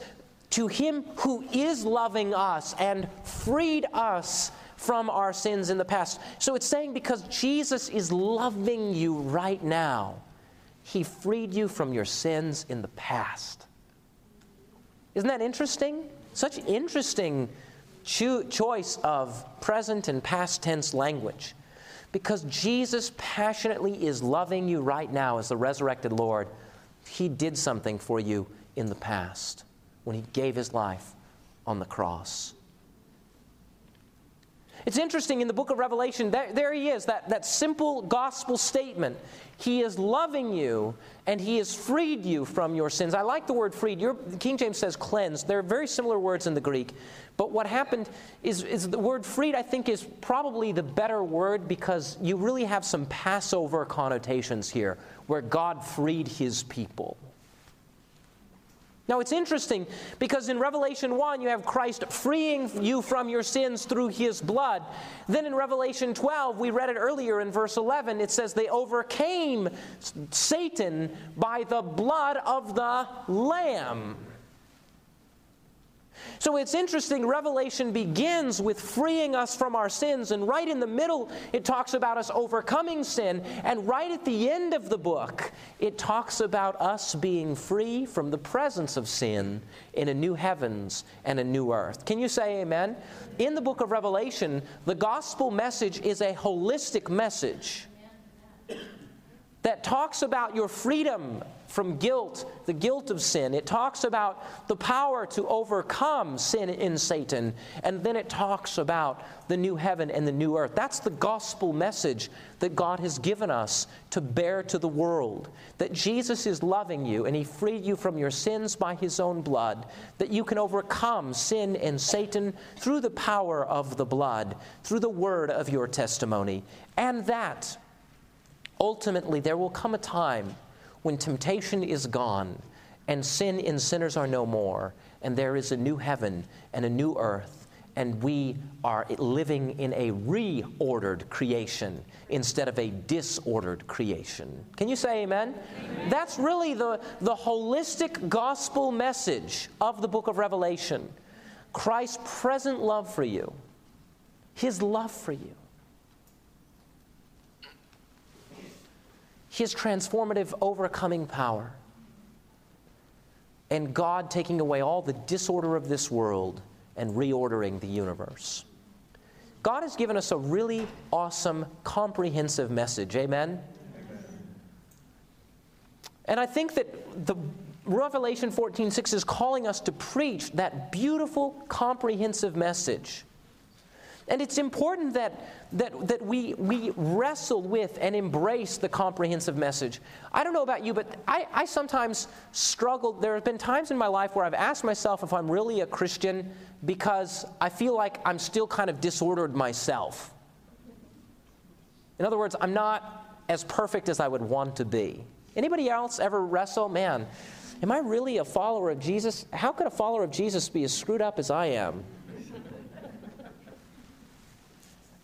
To him who is loving us and freed us from our sins in the past. So it's saying because Jesus is loving you right now, he freed you from your sins in the past. Isn't that interesting? Such interesting cho- choice of present and past tense language because Jesus passionately is loving you right now as the resurrected Lord. He did something for you in the past when He gave His life on the cross. It's interesting in the book of Revelation, there, there, he is, that, that simple gospel statement. He is loving you and he has freed you from your sins. I like the word freed. Your, King James says cleansed. They're very similar words in the Greek. But what happened is, is the word freed, I think, is probably the better word because you really have some Passover connotations here where God freed his people. Now it's interesting because in Revelation 1 you have Christ freeing you from your sins through his blood. Then in Revelation 12, we read it earlier in verse 11, it says they overcame Satan by the blood of the Lamb. So it's interesting, Revelation begins with freeing us from our sins, and right in the middle, it talks about us overcoming sin, and right at the end of the book, it talks about us being free from the presence of sin in a new heavens and a new earth. Can you say amen? In the book of Revelation, the gospel message is a holistic message that talks about your freedom from guilt, the guilt of sin. It talks about the power to overcome sin in Satan. And then it talks about the new heaven and the new earth. That's the gospel message that God has given us to bear to the world. That Jesus is loving you and He freed you from your sins by His own blood. That you can overcome sin and Satan through the power of the blood, through the word of your testimony. And that ultimately there will come a time when temptation is gone and sin in sinners are no more, and there is a new heaven and a new earth, and we are living in a reordered creation instead of a disordered creation. Can you say amen? amen? That's really the, the holistic gospel message of the book of Revelation Christ's present love for you, his love for you. His transformative, overcoming power. And God taking away all the disorder of this world and reordering the universe. God has given us a really awesome, comprehensive message. Amen? Amen. And I think that the Revelation 14:6 is calling us to preach that beautiful, comprehensive message and it's important that, that, that we, we wrestle with and embrace the comprehensive message. I don't know about you, but I, I sometimes struggle. There have been times in my life where I've asked myself if I'm really a Christian because I feel like I'm still kind of disordered myself. In other words, I'm not as perfect as I would want to be. Anybody else ever wrestle? Man, am I really a follower of Jesus? How could a follower of Jesus be as screwed up as I am?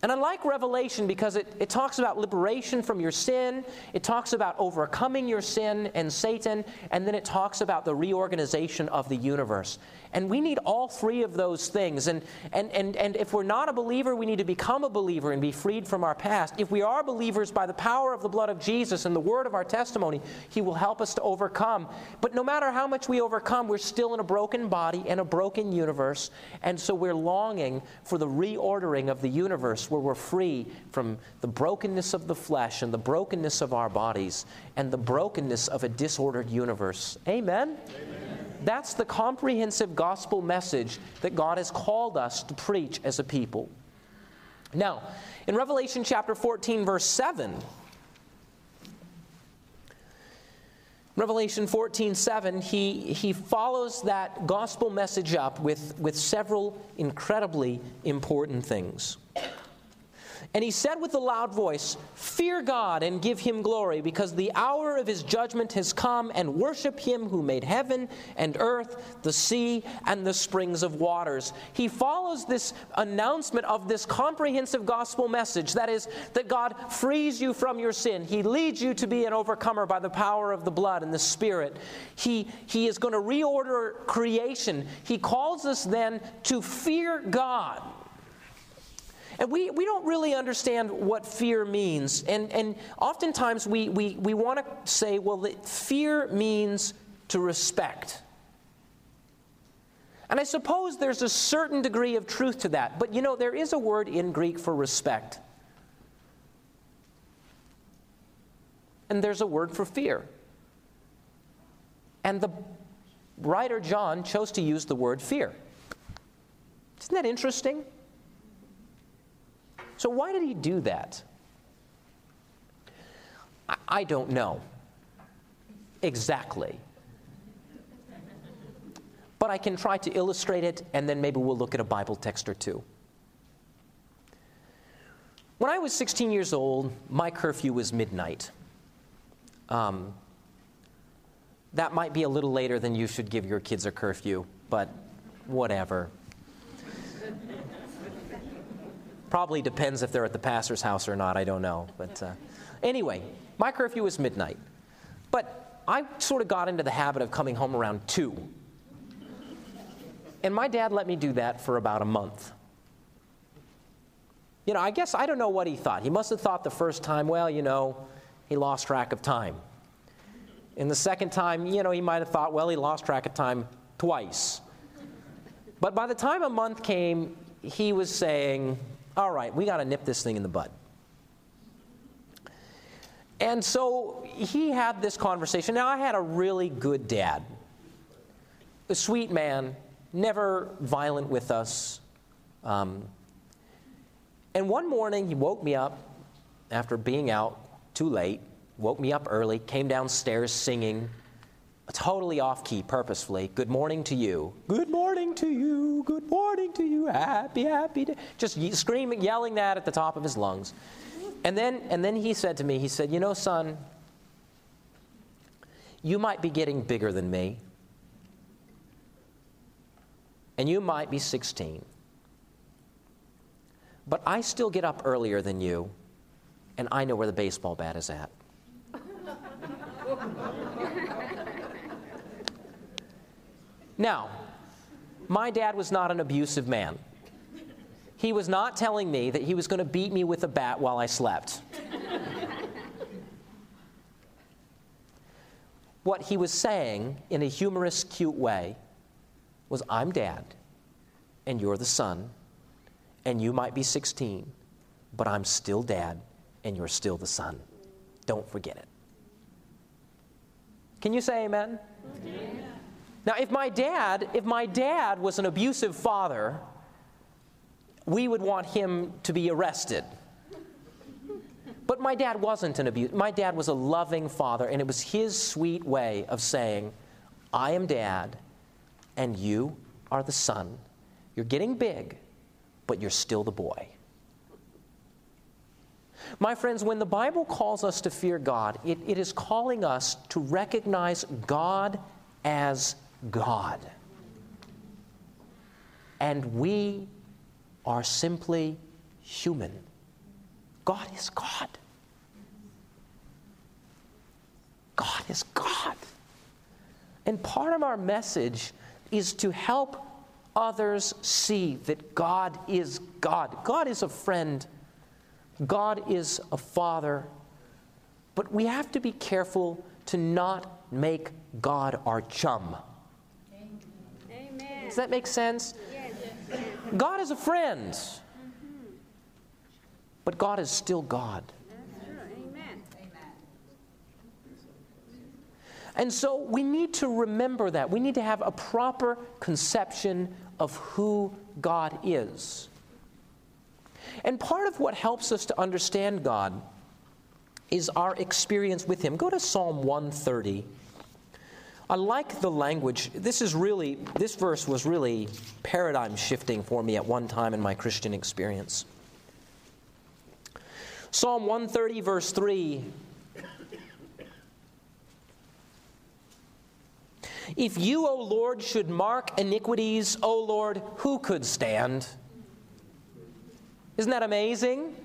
And I like Revelation because it, it talks about liberation from your sin, it talks about overcoming your sin and Satan, and then it talks about the reorganization of the universe. And we need all three of those things. And, and, and, and if we're not a believer, we need to become a believer and be freed from our past. If we are believers, by the power of the blood of Jesus and the word of our testimony, He will help us to overcome. But no matter how much we overcome, we're still in a broken body and a broken universe. And so we're longing for the reordering of the universe where we're free from the brokenness of the flesh and the brokenness of our bodies and the brokenness of a disordered universe. Amen? Amen. That's the comprehensive gospel message that God has called us to preach as a people. Now, in Revelation chapter 14, verse 7, Revelation 14, 7, he, he follows that gospel message up with, with several incredibly important things. And he said with a loud voice, Fear God and give him glory, because the hour of his judgment has come, and worship him who made heaven and earth, the sea, and the springs of waters. He follows this announcement of this comprehensive gospel message that is, that God frees you from your sin. He leads you to be an overcomer by the power of the blood and the Spirit. He, he is going to reorder creation. He calls us then to fear God. And we, we don't really understand what fear means. And, and oftentimes we, we, we want to say, well, that fear means to respect. And I suppose there's a certain degree of truth to that. But you know, there is a word in Greek for respect. And there's a word for fear. And the writer John chose to use the word fear. Isn't that interesting? So, why did he do that? I, don't know exactly. But I can try to illustrate it, and then maybe we'll look at a Bible text or two. When I was 16 years old, my curfew was midnight. Um, that might be a little later than you should give your kids a curfew, but whatever. Probably depends if they're at the pastor's house or not, I don't know. But uh, anyway, my curfew was midnight. But I sort of got into the habit of coming home around 2. And my dad let me do that for about a month. You know, I guess I don't know what he thought. He must have thought the first time, well, you know, he lost track of time. And the second time, you know, he might have thought, well, he lost track of time twice. But by the time a month came, he was saying, all right, we got to nip this thing in the bud. And so he had this conversation. Now, I had a really good dad, a sweet man, never violent with us. Um, and one morning, he woke me up after being out too late, woke me up early, came downstairs singing, totally off key, purposefully. Good morning to you. Good morning to you. Good morning to you. Happy, happy day. Just screaming, yelling that at the top of his lungs. And then, and then he said to me, he said, You know, son, you might be getting bigger than me. And you might be 16. But I still get up earlier than you, and I know where the baseball bat is at. Now, my dad was not an abusive man. He was not telling me that he was going to beat me with a bat while I slept. what he was saying in a humorous, cute way was I'm dad, and you're the son, and you might be 16, but I'm still dad, and you're still the son. Don't forget it. Can you say amen? amen? Now, if my dad, if my dad was an abusive father, we would want him to be arrested. But my dad wasn't an abuse. My dad was a loving father, and it was his sweet way of saying, I am dad, and you are the son. You're getting big, but you're still the boy. My friends, when the Bible calls us to fear God, it, it is calling us to recognize God as God. And we are simply human. God is God. God is God. And part of our message is to help others see that God is God. God is a friend, God is a father. But we have to be careful to not make God our chum. Does that make sense? God is a friend, but God is still God. And so we need to remember that. We need to have a proper conception of who God is. And part of what helps us to understand God is our experience with Him. Go to Psalm 130. I like the language. This is really, this verse was really paradigm shifting for me at one time in my Christian experience. Psalm 130, verse 3. If you, O Lord, should mark iniquities, O Lord, who could stand? Isn't that amazing?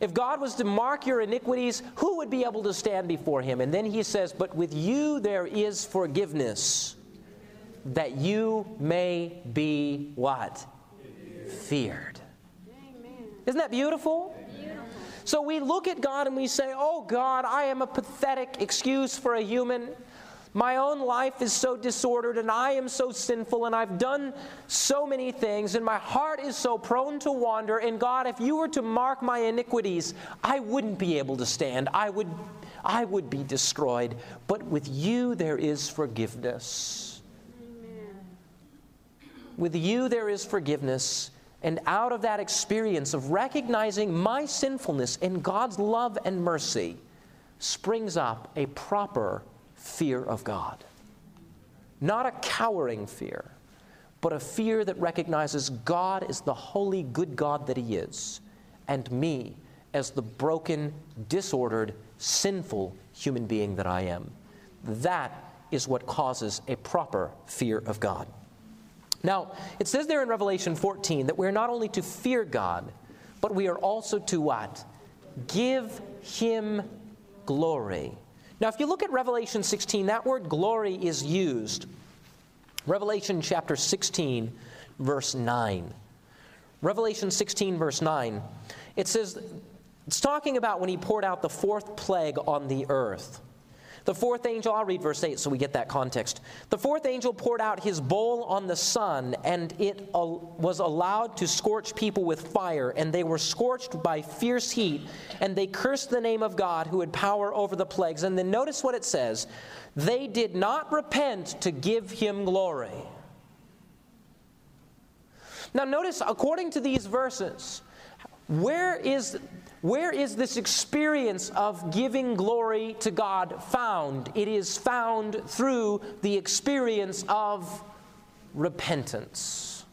If God was to mark your iniquities, who would be able to stand before him? And then he says, But with you there is forgiveness, that you may be what? Feared. Isn't that beautiful? So we look at God and we say, Oh God, I am a pathetic excuse for a human. My own life is so disordered, and I am so sinful, and I've done so many things, and my heart is so prone to wander. And God, if you were to mark my iniquities, I wouldn't be able to stand. I would, I would be destroyed. But with you, there is forgiveness. Amen. With you, there is forgiveness. And out of that experience of recognizing my sinfulness in God's love and mercy springs up a proper fear of God. Not a cowering fear, but a fear that recognizes God as the holy, good God that He is, and me as the broken, disordered, sinful human being that I am. That is what causes a proper fear of God. Now, it says there in Revelation 14 that we're not only to fear God, but we are also to what? Give Him glory. Now, if you look at Revelation 16, that word glory is used. Revelation chapter 16, verse 9. Revelation 16, verse 9. It says, it's talking about when he poured out the fourth plague on the earth. The fourth angel, I'll read verse 8 so we get that context. The fourth angel poured out his bowl on the sun, and it was allowed to scorch people with fire, and they were scorched by fierce heat, and they cursed the name of God who had power over the plagues. And then notice what it says they did not repent to give him glory. Now, notice, according to these verses, where is where is this experience of giving glory to God found? It is found through the experience of repentance.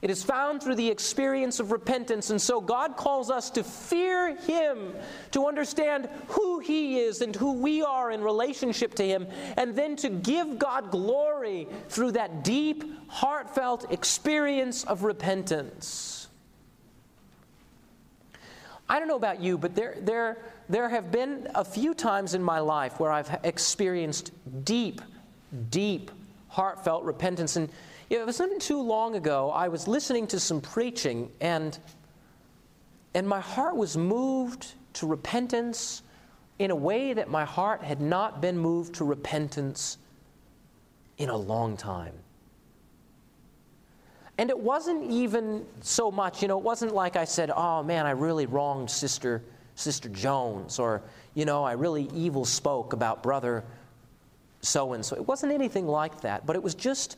It is found through the experience of repentance. And so God calls us to fear Him, to understand who He is and who we are in relationship to Him, and then to give God glory through that deep, heartfelt experience of repentance. I don't know about you, but there, there, there have been a few times in my life where I've experienced deep, deep, heartfelt repentance. And it wasn't too long ago, I was listening to some preaching, and, and my heart was moved to repentance in a way that my heart had not been moved to repentance in a long time. And it wasn't even so much, you know, it wasn't like I said, oh man, I really wronged Sister, Sister Jones, or, you know, I really evil spoke about brother so and so. It wasn't anything like that, but it was just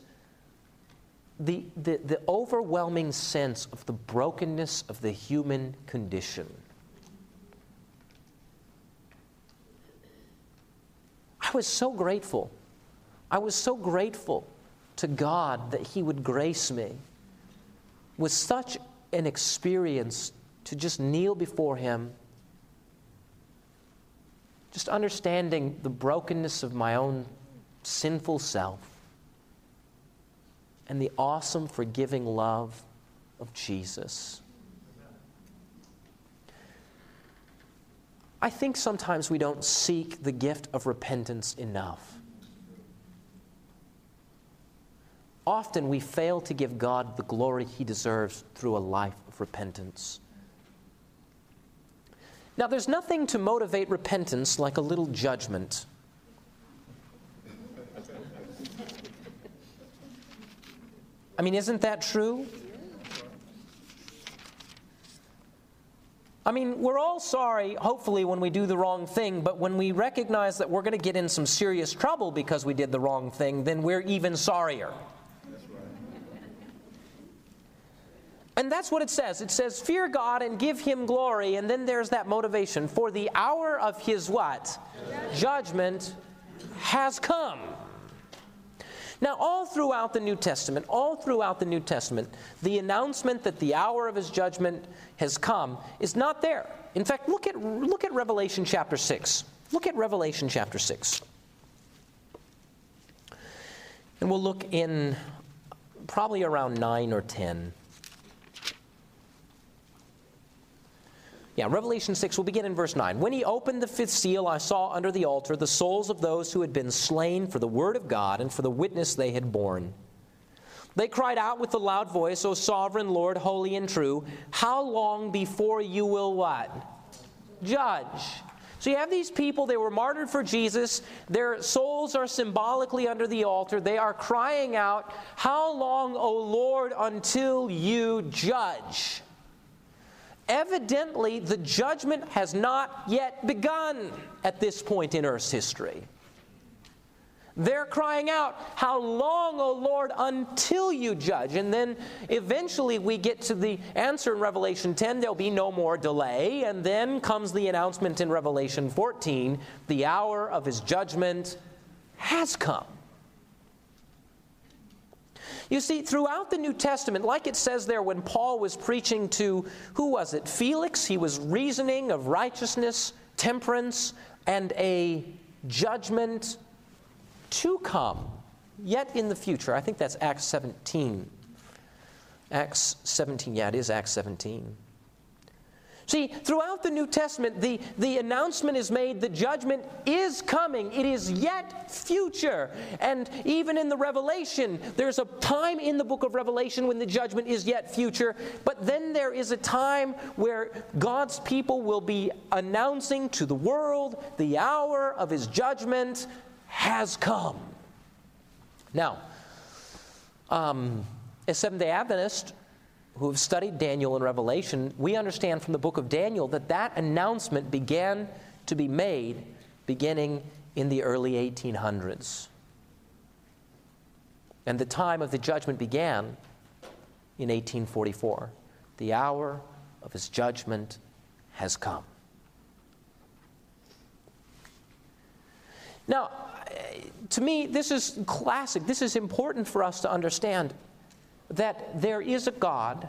the, the, the overwhelming sense of the brokenness of the human condition. I was so grateful. I was so grateful to God that He would grace me with such an experience to just kneel before Him, just understanding the brokenness of my own sinful self and the awesome, forgiving love of Jesus. I think sometimes we don't seek the gift of repentance enough. Often we fail to give God the glory he deserves through a life of repentance. Now, there's nothing to motivate repentance like a little judgment. I mean, isn't that true? I mean, we're all sorry, hopefully, when we do the wrong thing, but when we recognize that we're going to get in some serious trouble because we did the wrong thing, then we're even sorrier. And that's what it says. It says, fear God and give him glory. And then there's that motivation. For the hour of his what? Judgment has come. Now, all throughout the New Testament, all throughout the New Testament, the announcement that the hour of his judgment has come is not there. In fact, look at, look at Revelation chapter 6. Look at Revelation chapter 6. And we'll look in probably around 9 or 10. Yeah, Revelation 6, we'll begin in verse 9. When he opened the fifth seal, I saw under the altar the souls of those who had been slain for the word of God and for the witness they had borne. They cried out with a loud voice, O sovereign Lord, holy and true, how long before you will what? Judge. So you have these people, they were martyred for Jesus. Their souls are symbolically under the altar. They are crying out, How long, O Lord, until you judge? Evidently, the judgment has not yet begun at this point in Earth's history. They're crying out, How long, O Lord, until you judge? And then eventually we get to the answer in Revelation 10 there'll be no more delay. And then comes the announcement in Revelation 14 the hour of his judgment has come. You see, throughout the New Testament, like it says there when Paul was preaching to, who was it? Felix. He was reasoning of righteousness, temperance, and a judgment to come, yet in the future. I think that's Acts 17. Acts 17, yeah, it is Acts 17. See, throughout the New Testament, the, the announcement is made the judgment is coming. It is yet future. And even in the Revelation, there's a time in the book of Revelation when the judgment is yet future. But then there is a time where God's people will be announcing to the world the hour of his judgment has come. Now, um, as Seventh day Adventists who have studied Daniel and Revelation, we understand from the book of Daniel that that announcement began to be made beginning in the early 1800s. And the time of the judgment began in 1844. The hour of his judgment has come. Now, eh, to me, this is classic. This is important for us to understand that there is a God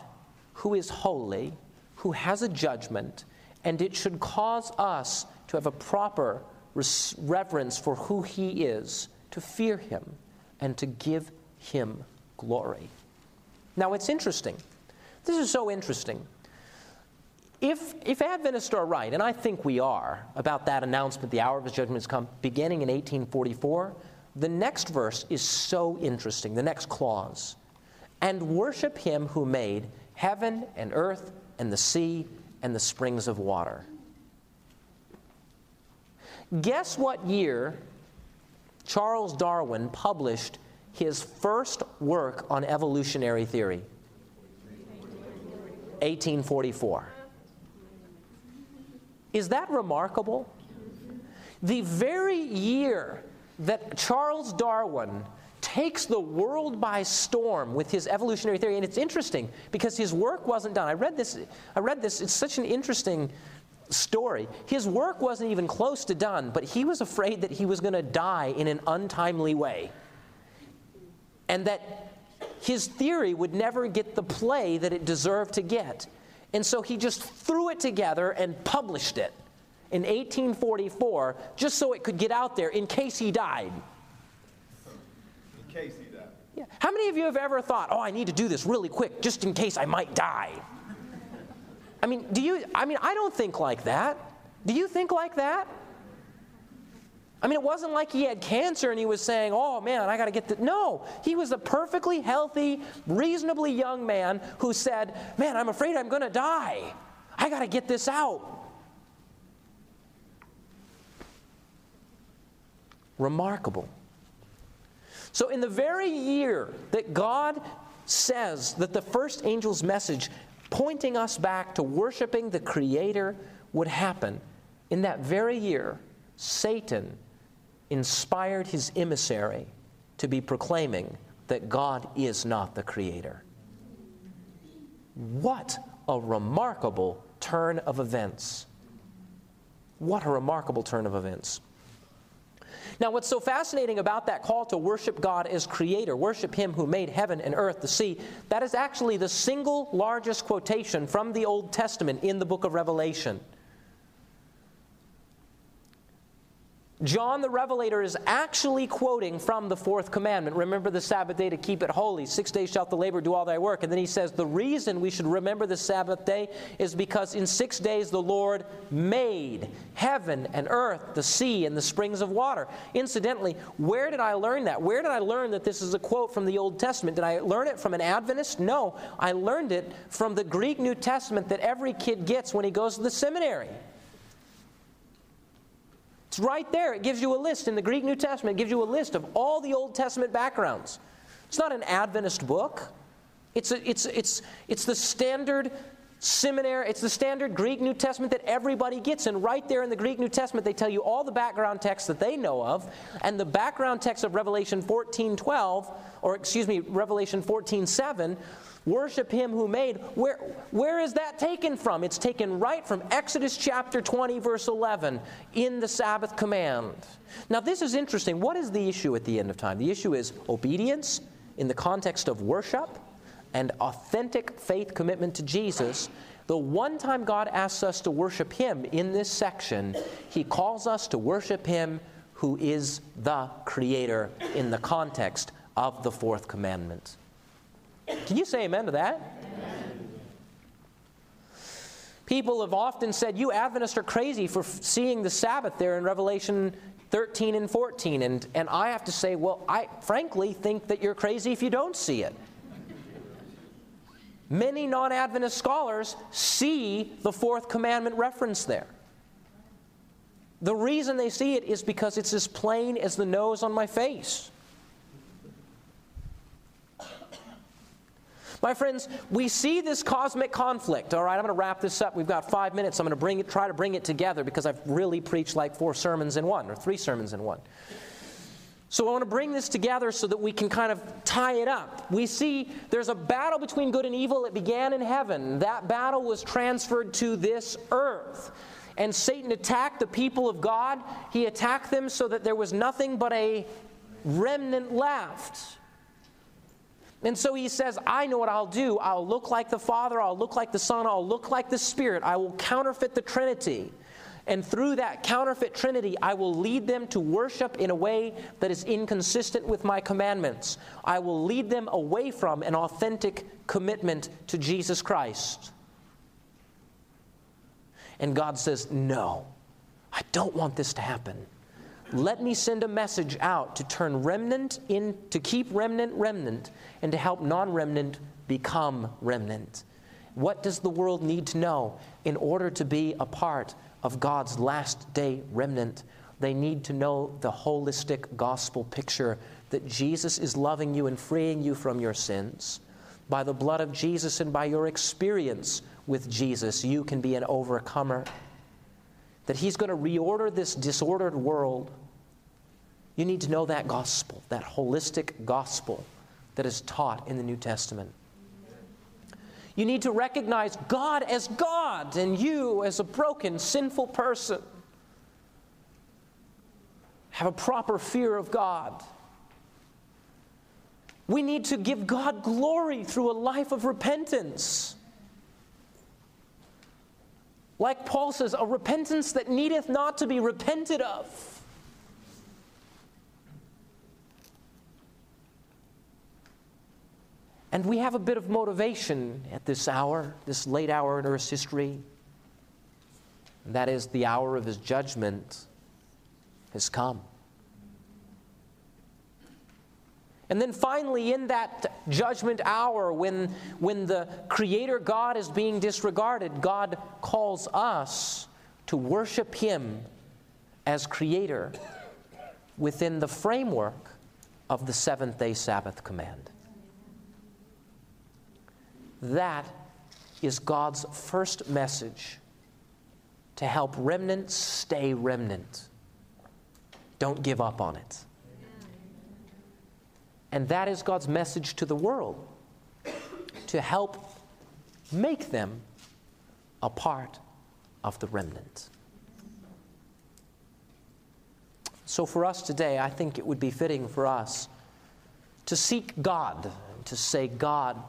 who is holy, who has a judgment, and it should cause us to have a proper res- reverence for who he is, to fear him, and to give him glory. Now, it's interesting. This is so interesting. If, if Adventists are right, and I think we are, about that announcement, the hour of his judgment has come, beginning in 1844, the next verse is so interesting, the next clause. And worship him who made heaven and earth and the sea and the springs of water. Guess what year Charles Darwin published his first work on evolutionary theory? 1844. Is that remarkable? The very year that Charles Darwin takes the world by storm with his evolutionary theory and it's interesting because his work wasn't done. I read this i read this it's such an interesting story. His work wasn't even close to done but he was afraid that he was going to die in an untimely way. And that his theory would never get the play that it deserved to get. And so he just threw it together and published it in 1844 just so it could get out there in case he died. Case he died. Yeah. How many of you have ever thought, oh, I need to do this really quick just in case I might die? I mean, do you, I mean, I don't think like that. Do you think like that? I mean, it wasn't like he had cancer and he was saying, oh man, I got to get the. No, he was a perfectly healthy, reasonably young man who said, man, I'm afraid I'm going to die. I got to get this out. Remarkable. So, in the very year that God says that the first angel's message pointing us back to worshiping the Creator would happen, in that very year, Satan inspired his emissary to be proclaiming that God is not the creator. What a remarkable turn of events! What a remarkable turn of events. Now, what's so fascinating about that call to worship God as creator, worship Him who made heaven and earth, the sea, that is actually the single largest quotation from the Old Testament in the book of Revelation. John the Revelator is actually quoting from the fourth commandment. Remember the Sabbath day to keep it holy. Six days shalt the labor do all thy work. And then he says the reason we should remember the Sabbath day is because in six days the Lord made heaven and earth, the sea, and the springs of water. Incidentally, where did I learn that? Where did I learn that this is a quote from the Old Testament? Did I learn it from an Adventist? No. I learned it from the Greek New Testament that every kid gets when he goes to the seminary. It's right there. It gives you a list in the Greek New Testament. It gives you a list of all the Old Testament backgrounds. It's not an Adventist book. It's, a, it's, it's, it's the standard seminary, it's the standard Greek New Testament that everybody gets. And right there in the Greek New Testament, they tell you all the background texts that they know of. And the background text of Revelation 14 12, or excuse me, Revelation 14 7, worship him who made. Where, where is that taken from? It's taken right from Exodus chapter 20, verse 11, in the Sabbath command. Now, this is interesting. What is the issue at the end of time? The issue is obedience in the context of worship and authentic faith commitment to Jesus, the one time God asks us to worship Him in this section, He calls us to worship Him who is the Creator in the context of the fourth commandment. Can you say amen to that? People have often said, You Adventists are crazy for seeing the Sabbath there in Revelation 13 and 14. And, and I have to say, Well, I frankly think that you're crazy if you don't see it. Many non Adventist scholars see the fourth commandment reference there. The reason they see it is because it's as plain as the nose on my face. My friends, we see this cosmic conflict. All right, I'm going to wrap this up. We've got five minutes. I'm going to bring it, try to bring it together because I've really preached like four sermons in one, or three sermons in one. So I want to bring this together so that we can kind of tie it up. We see there's a battle between good and evil. It began in heaven. That battle was transferred to this earth. And Satan attacked the people of God. He attacked them so that there was nothing but a remnant left. And so he says, I know what I'll do. I'll look like the Father, I'll look like the Son, I'll look like the Spirit. I will counterfeit the Trinity. And through that counterfeit Trinity, I will lead them to worship in a way that is inconsistent with my commandments. I will lead them away from an authentic commitment to Jesus Christ. And God says, No, I don't want this to happen. Let me send a message out to turn remnant in, to keep remnant remnant, and to help non remnant become remnant. What does the world need to know in order to be a part of God's last day remnant, they need to know the holistic gospel picture that Jesus is loving you and freeing you from your sins. By the blood of Jesus and by your experience with Jesus, you can be an overcomer. That He's going to reorder this disordered world. You need to know that gospel, that holistic gospel that is taught in the New Testament. You need to recognize God as God and you as a broken, sinful person. Have a proper fear of God. We need to give God glory through a life of repentance. Like Paul says, a repentance that needeth not to be repented of. And we have a bit of motivation at this hour, this late hour in Earth's history. And that is the hour of his judgment has come. And then finally, in that judgment hour, when, when the Creator God is being disregarded, God calls us to worship Him as Creator within the framework of the seventh day Sabbath command. That is God's first message to help remnants stay remnant. Don't give up on it. And that is God's message to the world to help make them a part of the remnant. So, for us today, I think it would be fitting for us to seek God, to say, God,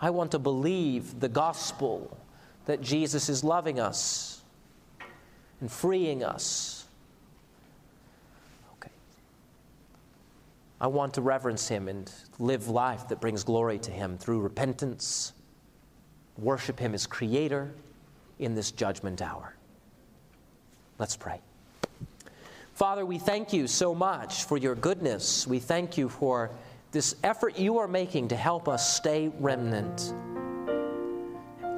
I want to believe the gospel that Jesus is loving us and freeing us. Okay. I want to reverence Him and live life that brings glory to Him through repentance, worship Him as Creator in this judgment hour. Let's pray. Father, we thank you so much for your goodness. We thank you for this effort you are making to help us stay remnant.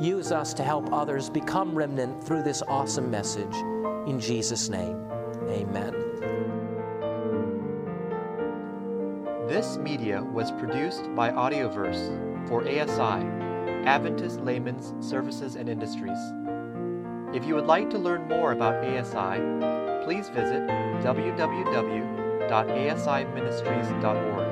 Use us to help others become remnant through this awesome message. In Jesus' name, Amen. This media was produced by AudioVerse for ASI, Adventist Layman's Services and Industries. If you would like to learn more about ASI, please visit www.asiministries.org.